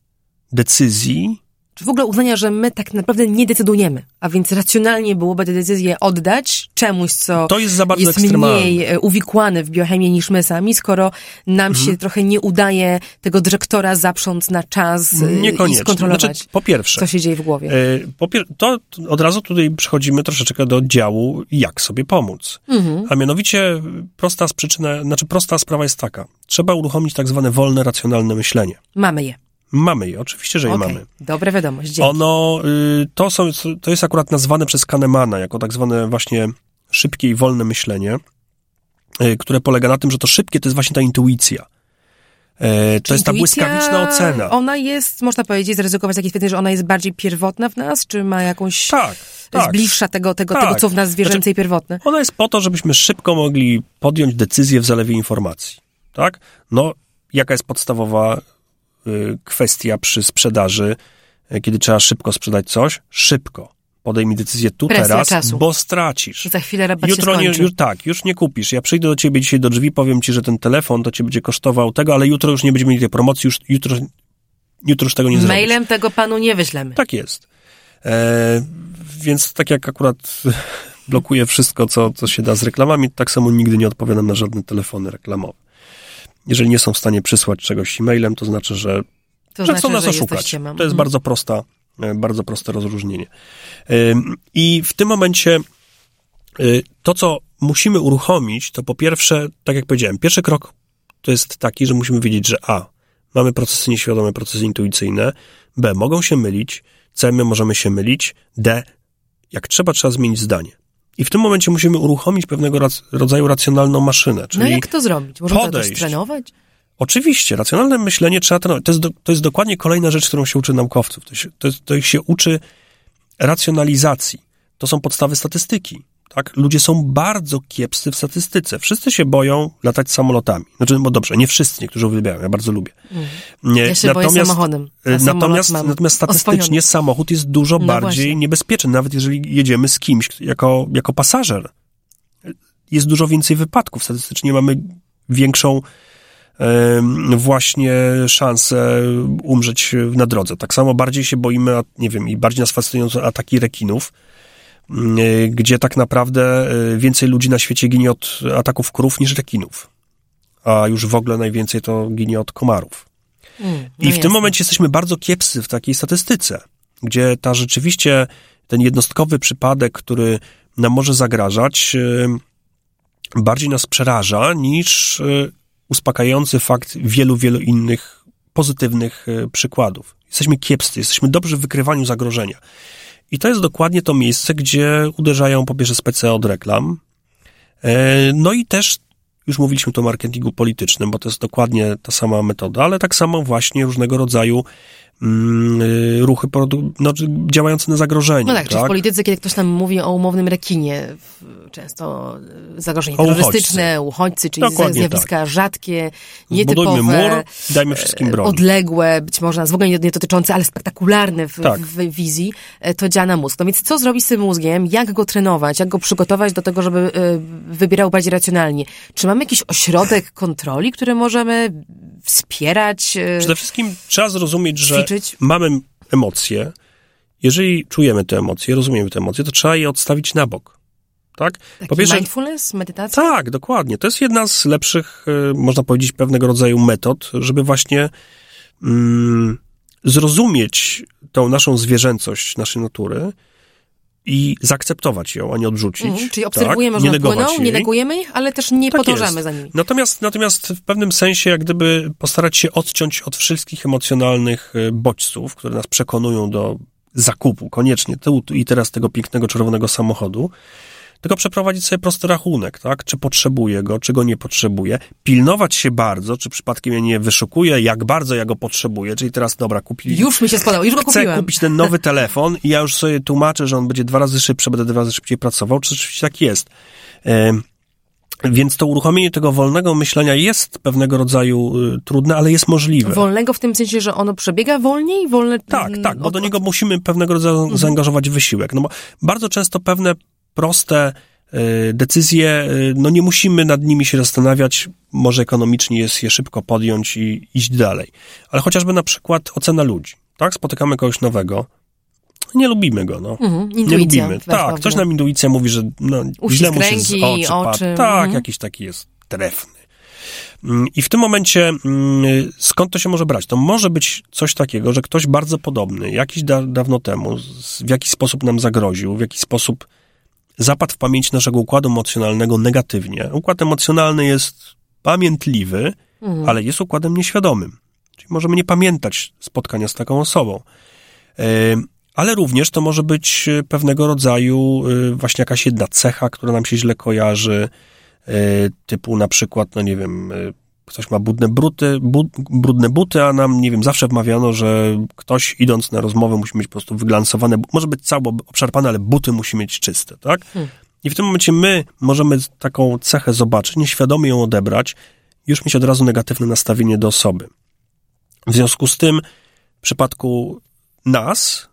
decyzji czy w ogóle uznania, że my tak naprawdę nie decydujemy, a więc racjonalnie byłoby tę decyzję oddać czemuś, co to jest, za bardzo jest mniej e, uwikłane w biochemię niż my sami, skoro nam mhm. się trochę nie udaje tego dyrektora zaprząc na czas e, i skontrolować, znaczy, po pierwsze, co się dzieje w głowie. Yy, po pier- to od razu tutaj przechodzimy troszeczkę do działu, jak sobie pomóc. Mhm. A mianowicie prosta przyczyna, znaczy prosta sprawa jest taka. Trzeba uruchomić tak zwane wolne, racjonalne myślenie. Mamy je. Mamy je, oczywiście, że je okay. mamy. Dobra wiadomość, dzięki. Ono, y, to, są, to jest akurat nazwane przez Kahnemana jako tak zwane właśnie szybkie i wolne myślenie, y, które polega na tym, że to szybkie to jest właśnie ta intuicja. E, to jest ta błyskawiczna ocena. Ona jest, można powiedzieć, zaryzykować takie stwierdzenie, że ona jest bardziej pierwotna w nas, czy ma jakąś... Tak, tak. bliższa tego, tego, tak. tego, co w nas zwierzęcej znaczy, pierwotne? Ona jest po to, żebyśmy szybko mogli podjąć decyzję w zalewie informacji. Tak? No, jaka jest podstawowa kwestia przy sprzedaży, y, kiedy trzeba szybko sprzedać coś, szybko. Podejmij decyzję tu Presja teraz, czasu. bo stracisz. Za chwilę rabat jutro się nie, już, Tak, już nie kupisz. Ja przyjdę do ciebie dzisiaj do drzwi, powiem ci, że ten telefon to ci będzie kosztował tego, ale jutro już nie będziemy mieli tej promocji, już jutro, jutro już tego nie zrobisz. Mailem tego panu nie wyślemy. Tak jest. E, więc tak jak akurat blokuję wszystko, co, co się da z reklamami, tak samo nigdy nie odpowiadam na żadne telefony reklamowe. Jeżeli nie są w stanie przysłać czegoś e-mailem, to znaczy, że, to że znaczy, chcą nas oszukać. To jest mhm. bardzo prosta, e, bardzo proste rozróżnienie. I w tym momencie e, to, co musimy uruchomić, to po pierwsze, tak jak powiedziałem, pierwszy krok to jest taki, że musimy wiedzieć, że A, mamy procesy nieświadome, procesy intuicyjne, B, mogą się mylić, C, my możemy się mylić, D, jak trzeba, trzeba zmienić zdanie. I w tym momencie musimy uruchomić pewnego rac rodzaju racjonalną maszynę. No czyli no jak to zrobić? Podejść. to trenować? Oczywiście, racjonalne myślenie trzeba trenować. To jest, do, to jest dokładnie kolejna rzecz, którą się uczy naukowców. To, się, to, to się uczy racjonalizacji. To są podstawy statystyki. Tak? Ludzie są bardzo kiepscy w statystyce. Wszyscy się boją latać samolotami. Znaczy, bo dobrze, nie wszyscy, niektórzy uwielbiają, ja bardzo lubię. Mm. Ja się natomiast, boję samochodem. Natomiast, natomiast statystycznie oswojony. samochód jest dużo no bardziej właśnie. niebezpieczny, nawet jeżeli jedziemy z kimś jako, jako pasażer. Jest dużo więcej wypadków. Statystycznie mamy większą właśnie szansę umrzeć na drodze. Tak samo bardziej się boimy, nie wiem, i bardziej nas fascynują ataki rekinów, e, gdzie tak naprawdę e, więcej ludzi na świecie ginie od ataków krów niż rekinów. A już w ogóle najwięcej to ginie od komarów. Mm, no I w jasne. tym momencie jesteśmy bardzo kiepscy w takiej statystyce, gdzie ta rzeczywiście, ten jednostkowy przypadek, który nam może zagrażać, bardziej nas przeraża niż uspokajający fakt wielu, wielu innych pozytywnych przykładów. Jesteśmy kiepscy, jesteśmy dobrzy w wykrywaniu zagrożenia. I to jest dokładnie to miejsce, gdzie uderzają po pierwsze spece od reklam, e, no i też już mówiliśmy tu o marketingu politycznym, bo to jest dokładnie ta sama metoda, ale tak samo właśnie różnego rodzaju ruchy no, działające na zagrożenie. No tak, tak, czyli w polityce, kiedy ktoś nam mówi o umownym rekinie, często y, zagrożenie terrorystyczne, uchodźcy, czyli Dokładnie zjawiska tak. rzadkie, nietypowe, mur, dajmy wszystkim broń. odległe, być może w ogóle nie, dotyczące, ale spektakularne w, tak. w, wizji, e, to działa na mózg. No więc co zrobić z tym mózgiem? Jak go trenować? Jak go przygotować do tego, żeby y, wybierał bardziej racjonalnie? Czy mamy jakiś ośrodek kontroli, który możemy wspierać? Przede wszystkim trzeba zrozumieć, że mamy emocje. Jeżeli czujemy te emocje, rozumiemy te emocje, to trzeba je odstawić na bok. Tak? Taki po pierwsze, mindfulness, medytacja? Tak, dokładnie. To jest jedna z lepszych, e, można powiedzieć, pewnego rodzaju metod, żeby właśnie mm, zrozumieć tą naszą zwierzęcość, naszej natury, i zaakceptować ją, a nie odrzucić. Mm, czyli obserwujemy, tak? że nie, płyną, nie negujemy ich, ale też nie tak podążamy jest. za nimi. Natomiast, natomiast w pewnym sensie, jak gdyby postarać się odciąć od wszystkich emocjonalnych e, bodźców, które nas przekonują do zakupu, koniecznie tu i teraz tego pięknego czerwonego samochodu, tylko przeprowadzić sobie prosty rachunek, tak? Czy potrzebuję go, czy go nie potrzebuję. Pilnować się bardzo, czy przypadkiem ja nie wyszukuję, jak bardzo ja go potrzebuję. Czyli teraz, dobra, kupili... Już mi się spodobał, już go Chcę kupiłem. kupić ten nowy telefon i ja już sobie tłumaczę, że on będzie dwa razy szybszy, będę dwa razy szybciej pracował. Czy rzeczywiście tak jest? Więc to uruchomienie tego wolnego myślenia jest pewnego rodzaju y, trudne, ale jest możliwe. Wolnego w tym sensie, że ono przebiega wolniej? Wolne... Tak, tak, bo do niego musimy pewnego rodzaju mhm. zaangażować wysiłek. No bo bardzo często pewne proste y, decyzje, y, no nie musimy nad nimi się zastanawiać, może ekonomicznie jest je szybko podjąć i iść dalej. Ale chociażby na przykład ocena ludzi, tak? Spotykamy kogoś nowego, nie lubimy go, no. Mhm, nie lubimy. Tak, dobrze. coś nam intuicja mówi, że no, Uścisk źle mu się z oczy, oczy, patrzy. Tak, mhm. jakiś taki jest trefny. Mm, I w tym momencie mm, skąd to się może brać? To może być coś takiego, że ktoś bardzo podobny, jakiś da, dawno temu, w jakiś sposób nam zagroził, w jakiś sposób zapadł w pamięć naszego układu emocjonalnego negatywnie. Układ emocjonalny jest pamiętliwy, Mhm. ale jest układem nieświadomym. Czyli możemy nie pamiętać spotkania z taką osobą. Ym, Ale również to może być y, pewnego rodzaju y, właśnie jakaś jedna cecha, która nam się źle kojarzy, typu na przykład, no nie wiem, ktoś ma brudne buty, bu, brudne buty, a nam, nie wiem, zawsze wmawiano, że ktoś idąc na rozmowę musi mieć po prostu wyglansowane, może być cało obszarpane, ale buty musi mieć czyste, tak? I w tym momencie my możemy taką cechę zobaczyć, nieświadomie ją odebrać, już mieć od razu negatywne nastawienie do osoby. W związku z tym, w przypadku nas,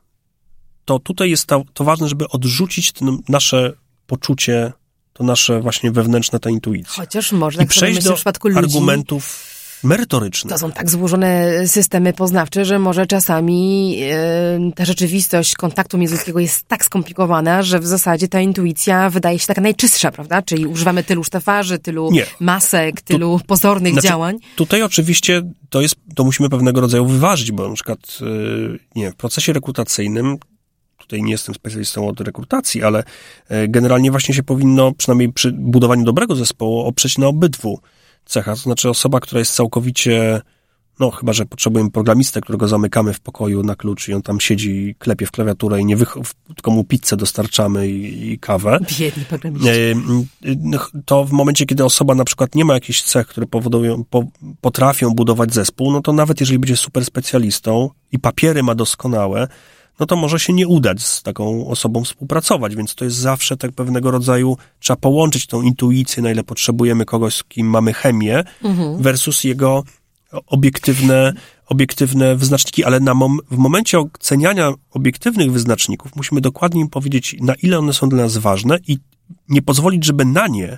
to tutaj jest to, to ważne, żeby odrzucić nasze poczucie, to nasze właśnie wewnętrzne, ta intuicja. Chociaż można, I przejść do w przypadku ludzi, argumentów merytorycznych. to są tak złożone systemy poznawcze, że może czasami e, ta rzeczywistość kontaktu międzyludzkiego jest tak skomplikowana, że w zasadzie ta intuicja wydaje się taka najczystsza, prawda? Czyli używamy tylu sztafarzy, tylu Nie. masek, tylu pozornych Znaczy, działań. Tutaj oczywiście to jest, to musimy pewnego rodzaju wyważyć, bo na przykład, yy, nie w procesie rekrutacyjnym, tutaj nie jestem specjalistą od rekrutacji, ale e, generalnie właśnie się powinno, przynajmniej przy budowaniu dobrego zespołu, oprzeć na obydwu cechach. To znaczy osoba, która jest całkowicie, no chyba, że potrzebujemy programistę, którego zamykamy w pokoju na klucz i on tam siedzi, klepie w klawiaturę i nie wych- tylko mu pizzę dostarczamy i, i kawę. Biedni programiści. E, y, To w momencie, kiedy osoba na przykład nie ma jakichś cech, które powodują, po, potrafią budować zespół, no to nawet jeżeli będzie super specjalistą i papiery ma doskonałe, no to może się nie udać z taką osobą współpracować, więc to jest zawsze tak pewnego rodzaju, trzeba połączyć tą intuicję, na ile potrzebujemy kogoś, z kim mamy chemię, versus jego obiektywne, obiektywne wyznaczniki, ale na mom- w momencie oceniania obiektywnych wyznaczników musimy dokładnie im powiedzieć, na ile one są dla nas ważne i nie pozwolić, żeby na nie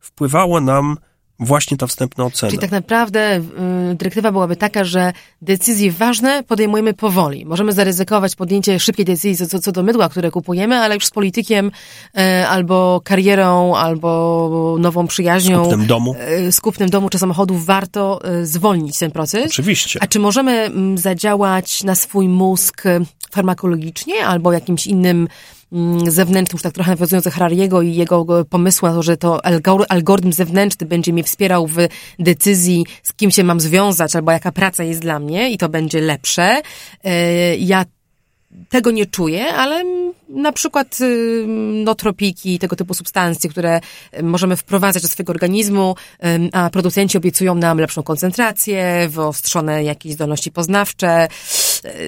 wpływała nam właśnie ta wstępna ocena. Czyli tak naprawdę y, dyrektywa byłaby taka, że decyzje ważne podejmujemy powoli. Możemy zaryzykować podjęcie szybkiej decyzji co, co, do mydła, które kupujemy, ale już z politykiem y, albo karierą, albo nową przyjaźnią, kupnem domu. y, z kupnem domu czy samochodów warto y, zwolnić ten proces. Oczywiście. A czy możemy mm, zadziałać na swój mózg farmakologicznie albo jakimś innym zewnętrznym, już tak trochę nawiązując do Harariego i jego e, pomysłu na to, że to algor- algorytm zewnętrzny będzie mnie wspierał w decyzji, z kim się mam związać, albo jaka praca jest dla mnie i to będzie lepsze. E, Ja tego nie czuję, ale mm, na przykład y, notropiki, tego typu substancje, które y, możemy wprowadzać do swojego organizmu, a producenci obiecują nam lepszą koncentrację, wyostrzone jakieś zdolności poznawcze.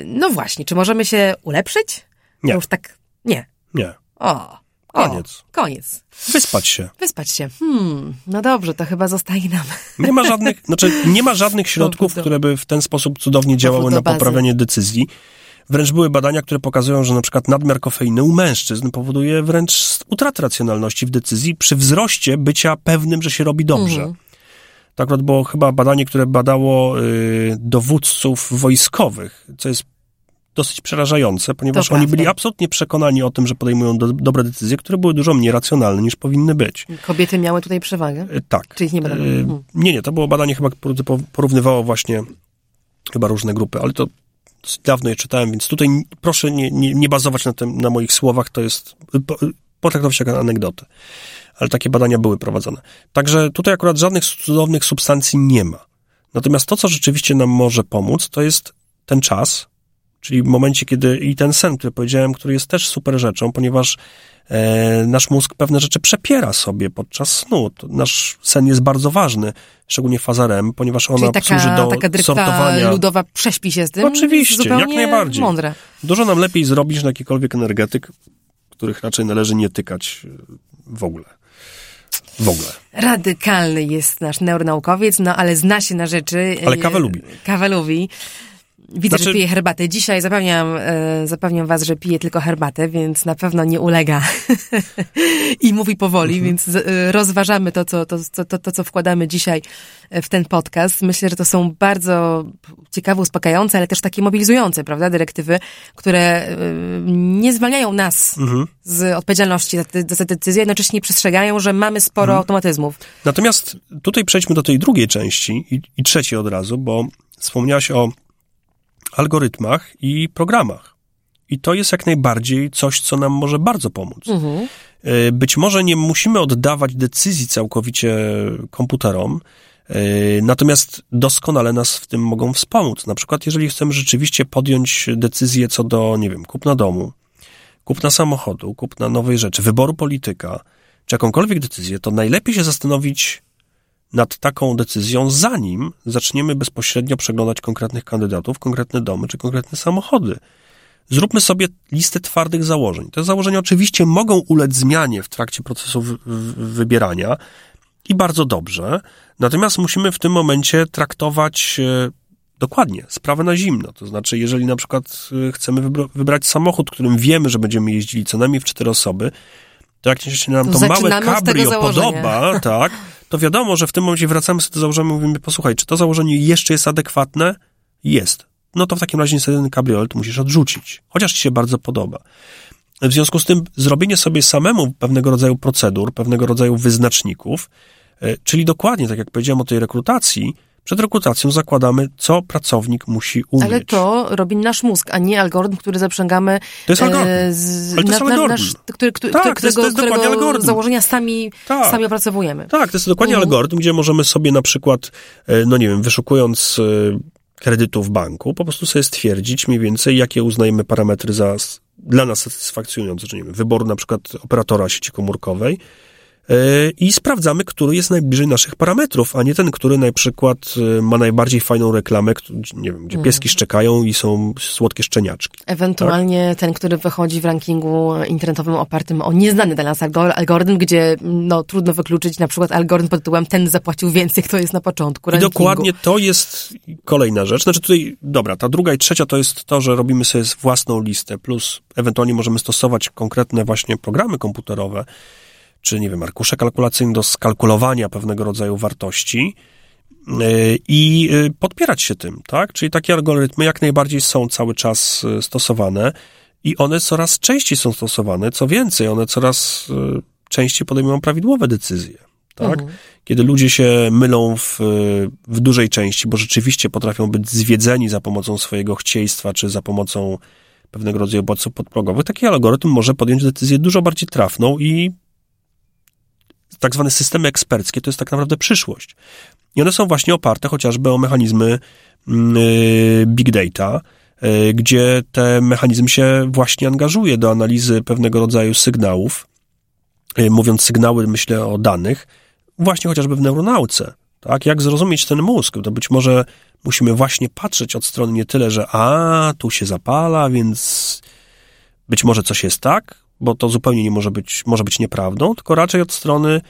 No właśnie, czy możemy się ulepszyć? Nie. Już tak, nie. Nie. O, Koniec. O, koniec. Wyspać się. Wyspać się. Hmm, no dobrze, to chyba zostaje nam. Nie ma żadnych, znaczy nie ma żadnych środków, do- które by w ten sposób cudownie działały na bazy. poprawianie decyzji. Wręcz były badania, które pokazują, że na przykład nadmiar kofeiny u mężczyzn powoduje wręcz utratę racjonalności w decyzji przy wzroście bycia pewnym, że się robi dobrze. Mhm. To akurat było chyba badanie, które badało y, dowódców wojskowych, co jest dosyć przerażające, ponieważ To oni prawda. byli absolutnie przekonani o tym, że podejmują do, dobre decyzje, które były dużo mniej racjonalne niż powinny być. Kobiety miały tutaj przewagę. Y, Tak. Czyli ich nie badano. Y, Hmm. Nie, nie, to było badanie chyba por- porównywało właśnie chyba różne grupy, ale to dosyć dawno je czytałem, więc tutaj proszę nie, nie, nie bazować na, tym, na moich słowach, to jest po- potraktować jako anegdotę. Ale takie badania były prowadzone. Także tutaj akurat żadnych cudownych substancji nie ma. Natomiast to, co rzeczywiście nam może pomóc, to jest ten czas, czyli w momencie, kiedy i ten sen, który powiedziałem, który jest też super rzeczą, ponieważ e, nasz mózg pewne rzeczy przepiera sobie podczas snu. Nasz sen jest bardzo ważny, szczególnie faza REM, ponieważ ona Czyli służy taka, do taka sortowania. ludowa prześpi się z tym. Oczywiście, jak najbardziej. Mądre. Dużo nam lepiej zrobić na jakikolwiek energetyk, których raczej należy nie tykać e, w ogóle. W ogóle. Radykalny jest nasz neuronaukowiec, no ale zna się na rzeczy. Ale E, kawę lubi. Kawę lubi. Widzę, znaczy... że piję herbatę. Dzisiaj zapewniam, e, zapewniam was, że piję tylko herbatę, więc na pewno nie ulega i mówi powoli, mhm. więc e, rozważamy to co, to, to, to, to, co wkładamy dzisiaj e, w ten podcast. Myślę, że to są bardzo ciekawe, uspokajające, ale też takie mobilizujące, prawda, dyrektywy, które e, nie zwalniają nas mhm. z odpowiedzialności za te, za te decyzje, jednocześnie przestrzegają, że mamy sporo mhm. automatyzmów. Natomiast tutaj przejdźmy do tej drugiej części i, i trzeciej od razu, bo wspomniałaś o algorytmach i programach. I to jest jak najbardziej coś, co nam może bardzo pomóc. Mhm. E, być może nie musimy oddawać decyzji całkowicie komputerom, e, natomiast doskonale nas w tym mogą wspomóc. Na przykład, jeżeli chcemy rzeczywiście podjąć decyzję co do, nie wiem, kupna domu, kupna samochodu, kupna nowej rzeczy, wyboru polityka, czy jakąkolwiek decyzję, to najlepiej się zastanowić, nad taką decyzją, zanim zaczniemy bezpośrednio przeglądać konkretnych kandydatów, konkretne domy czy konkretne samochody. Zróbmy sobie listę twardych założeń. Te założenia oczywiście mogą ulec zmianie w trakcie procesu wybierania i bardzo dobrze, natomiast musimy w tym momencie traktować e, dokładnie sprawę na zimno. To znaczy, jeżeli na przykład e, chcemy wybrać samochód, którym wiemy, że będziemy jeździli co najmniej w cztery osoby, to jak się nam to, to małe cabrio podoba, tak, to wiadomo, że w tym momencie wracamy sobie do założenia mówimy, posłuchaj, czy to założenie jeszcze jest adekwatne? Jest. No to w takim razie niestety ten kabriolet musisz odrzucić, chociaż ci się bardzo podoba. W związku z tym zrobienie sobie samemu pewnego rodzaju procedur, pewnego rodzaju wyznaczników, e, czyli dokładnie, tak jak powiedziałem o tej rekrutacji, przed rekrutacją zakładamy, co pracownik musi umieć. Ale to robi nasz mózg, a nie algorytm, który zaprzęgamy. To jest algorytm. E, z, Ale to jest na, algorytm. Nasz, który, który, tak, którego, to jest, to jest którego algorytm. założenia sami, tak. sami opracowujemy. Tak, to jest dokładnie mhm. algorytm, gdzie możemy sobie na przykład, e, no nie wiem, wyszukując e, kredytu w banku, po prostu sobie stwierdzić mniej więcej, jakie uznajemy parametry za dla nas satysfakcjonujące, czy nie wiem, wyboru na przykład operatora sieci komórkowej, i sprawdzamy, który jest najbliżej naszych parametrów, a nie ten, który na przykład e, ma najbardziej fajną reklamę, nie wiem, gdzie pieski szczekają i są słodkie szczeniaczki. Ewentualnie tak? ten, który wychodzi w rankingu internetowym opartym o nieznany dla nas algorytm, gdzie no, trudno wykluczyć na przykład algorytm pod tytułem ten zapłacił więcej, kto jest na początku rankingu. I dokładnie to jest kolejna rzecz. Znaczy tutaj, dobra, ta druga i trzecia to jest to, że robimy sobie własną listę, plus ewentualnie możemy stosować konkretne właśnie programy komputerowe, czy nie wiem, arkusze kalkulacyjne do skalkulowania pewnego rodzaju wartości e, i e, podpierać się tym, tak? Czyli takie algorytmy jak najbardziej są cały czas e, stosowane i one coraz częściej są stosowane. Co więcej, one coraz częściej podejmują prawidłowe decyzje. Tak? Mhm. Kiedy ludzie się mylą w, w dużej części, bo rzeczywiście potrafią być zwiedzeni za pomocą swojego chcieństwa, czy za pomocą pewnego rodzaju bodźców podprogowych, taki algorytm może podjąć decyzję dużo bardziej trafną i tak zwane systemy eksperckie to jest tak naprawdę przyszłość. I one są właśnie oparte chociażby o mechanizmy mm, y, big data, y, gdzie te mechanizm się właśnie angażuje do analizy pewnego rodzaju sygnałów. Y, mówiąc sygnały, myślę o danych, właśnie chociażby w neuronauce. Tak? Jak zrozumieć ten mózg? To być może musimy właśnie patrzeć od strony nie tyle, że a, tu się zapala, więc być może coś jest tak, bo to zupełnie nie może być, może być nieprawdą, tylko raczej od strony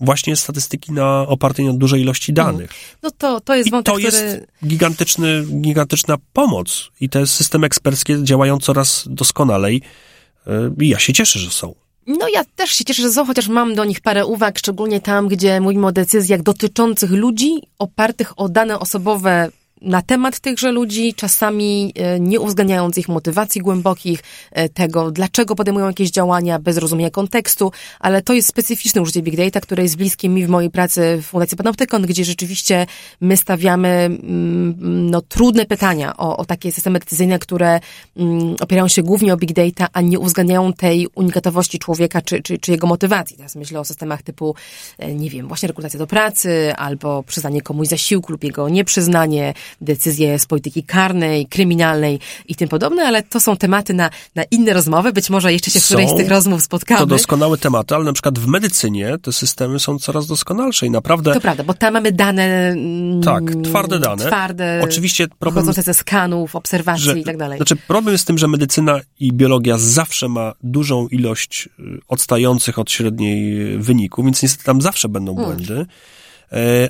właśnie statystyki na, opartej na dużej ilości mhm. danych. No to, to jest wątek, I to który... jest gigantyczny, gigantyczna pomoc i te systemy eksperckie działają coraz doskonalej y, i ja się cieszę, że są. No ja też się cieszę, że są, chociaż mam do nich parę uwag, szczególnie tam, gdzie mówimy o decyzjach dotyczących ludzi, opartych o dane osobowe na temat tychże ludzi, czasami e, nie uwzględniając ich motywacji głębokich, e, tego, dlaczego podejmują jakieś działania, bez rozumienia kontekstu, ale to jest specyficzne użycie Big Data, które jest bliskie mi w mojej pracy w Fundacji Panoptykon, gdzie rzeczywiście my stawiamy mm, no, trudne pytania o, o takie systemy decyzyjne, które mm, opierają się głównie o Big Data, a nie uwzględniają tej unikatowości człowieka czy, czy, czy jego motywacji. Teraz myślę o systemach typu, e, nie wiem, właśnie rekrutacja do pracy, albo przyznanie komuś zasiłku lub jego nieprzyznanie, decyzje z polityki karnej, kryminalnej i tym podobne, ale to są tematy na, na inne rozmowy. Być może jeszcze się w którejś z tych rozmów spotkamy. To doskonałe tematy, ale na przykład w medycynie te systemy są coraz doskonalsze i naprawdę... To prawda, bo tam mamy dane... Mm, tak, twarde dane. Twarde, Oczywiście problem... ze skanów, obserwacji że, i tak dalej. Znaczy problem jest z tym, że medycyna i biologia zawsze ma dużą ilość y, odstających od średniej wyników, więc niestety tam zawsze będą mm. błędy. E,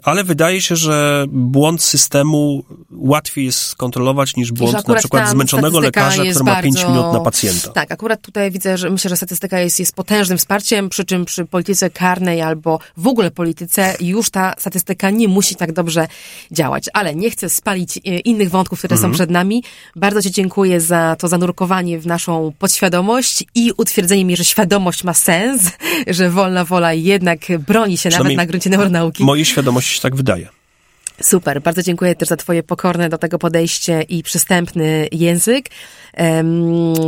ale wydaje się, że błąd systemu łatwiej jest skontrolować niż błąd na przykład zmęczonego lekarza, który ma 5 minut na pacjenta. Tak, akurat tutaj widzę, że myślę, że statystyka jest, jest potężnym wsparciem, przy czym przy polityce karnej albo w ogóle polityce już ta statystyka nie musi tak dobrze działać. Ale nie chcę spalić e, innych wątków, które mhm. są przed nami. Bardzo Ci dziękuję za to zanurkowanie w naszą podświadomość i utwierdzenie mi, że świadomość ma sens, że wolna wola jednak broni się nawet na gruncie neuronauki. Mojej świadomości się tak wydaje. Super, bardzo dziękuję też za Twoje pokorne do tego podejście i przystępny język.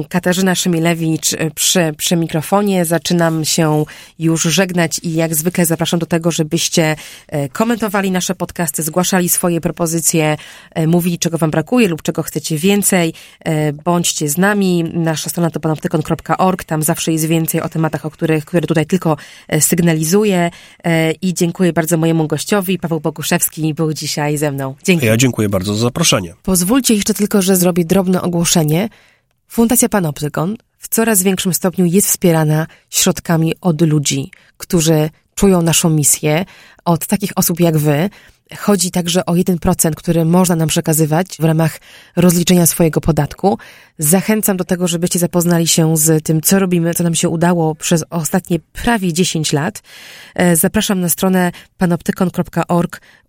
Katarzyna Szymilewicz przy, przy mikrofonie. Zaczynam się już żegnać i jak zwykle zapraszam do tego, żebyście e, komentowali nasze podcasty, zgłaszali swoje propozycje, e, mówili czego Wam brakuje lub czego chcecie więcej. E, bądźcie z nami. Nasza strona to panoptykon.org. Tam zawsze jest więcej o tematach, o których, które tutaj tylko sygnalizuję. I dziękuję bardzo mojemu gościowi. Paweł Boguszewski był dzisiaj ze mną. Dzięki. Ja dziękuję bardzo za zaproszenie. Pozwólcie jeszcze tylko, że zrobię drobne ogłoszenie. Fundacja Panoptykon w coraz większym stopniu jest wspierana środkami od ludzi, którzy czują naszą misję, od takich osób jak wy, Chodzi także o 1%, który można nam przekazywać w ramach rozliczenia swojego podatku. Zachęcam do tego, żebyście zapoznali się z tym, co robimy, co nam się udało przez ostatnie prawie 10 lat. E, zapraszam na stronę panoptykon.org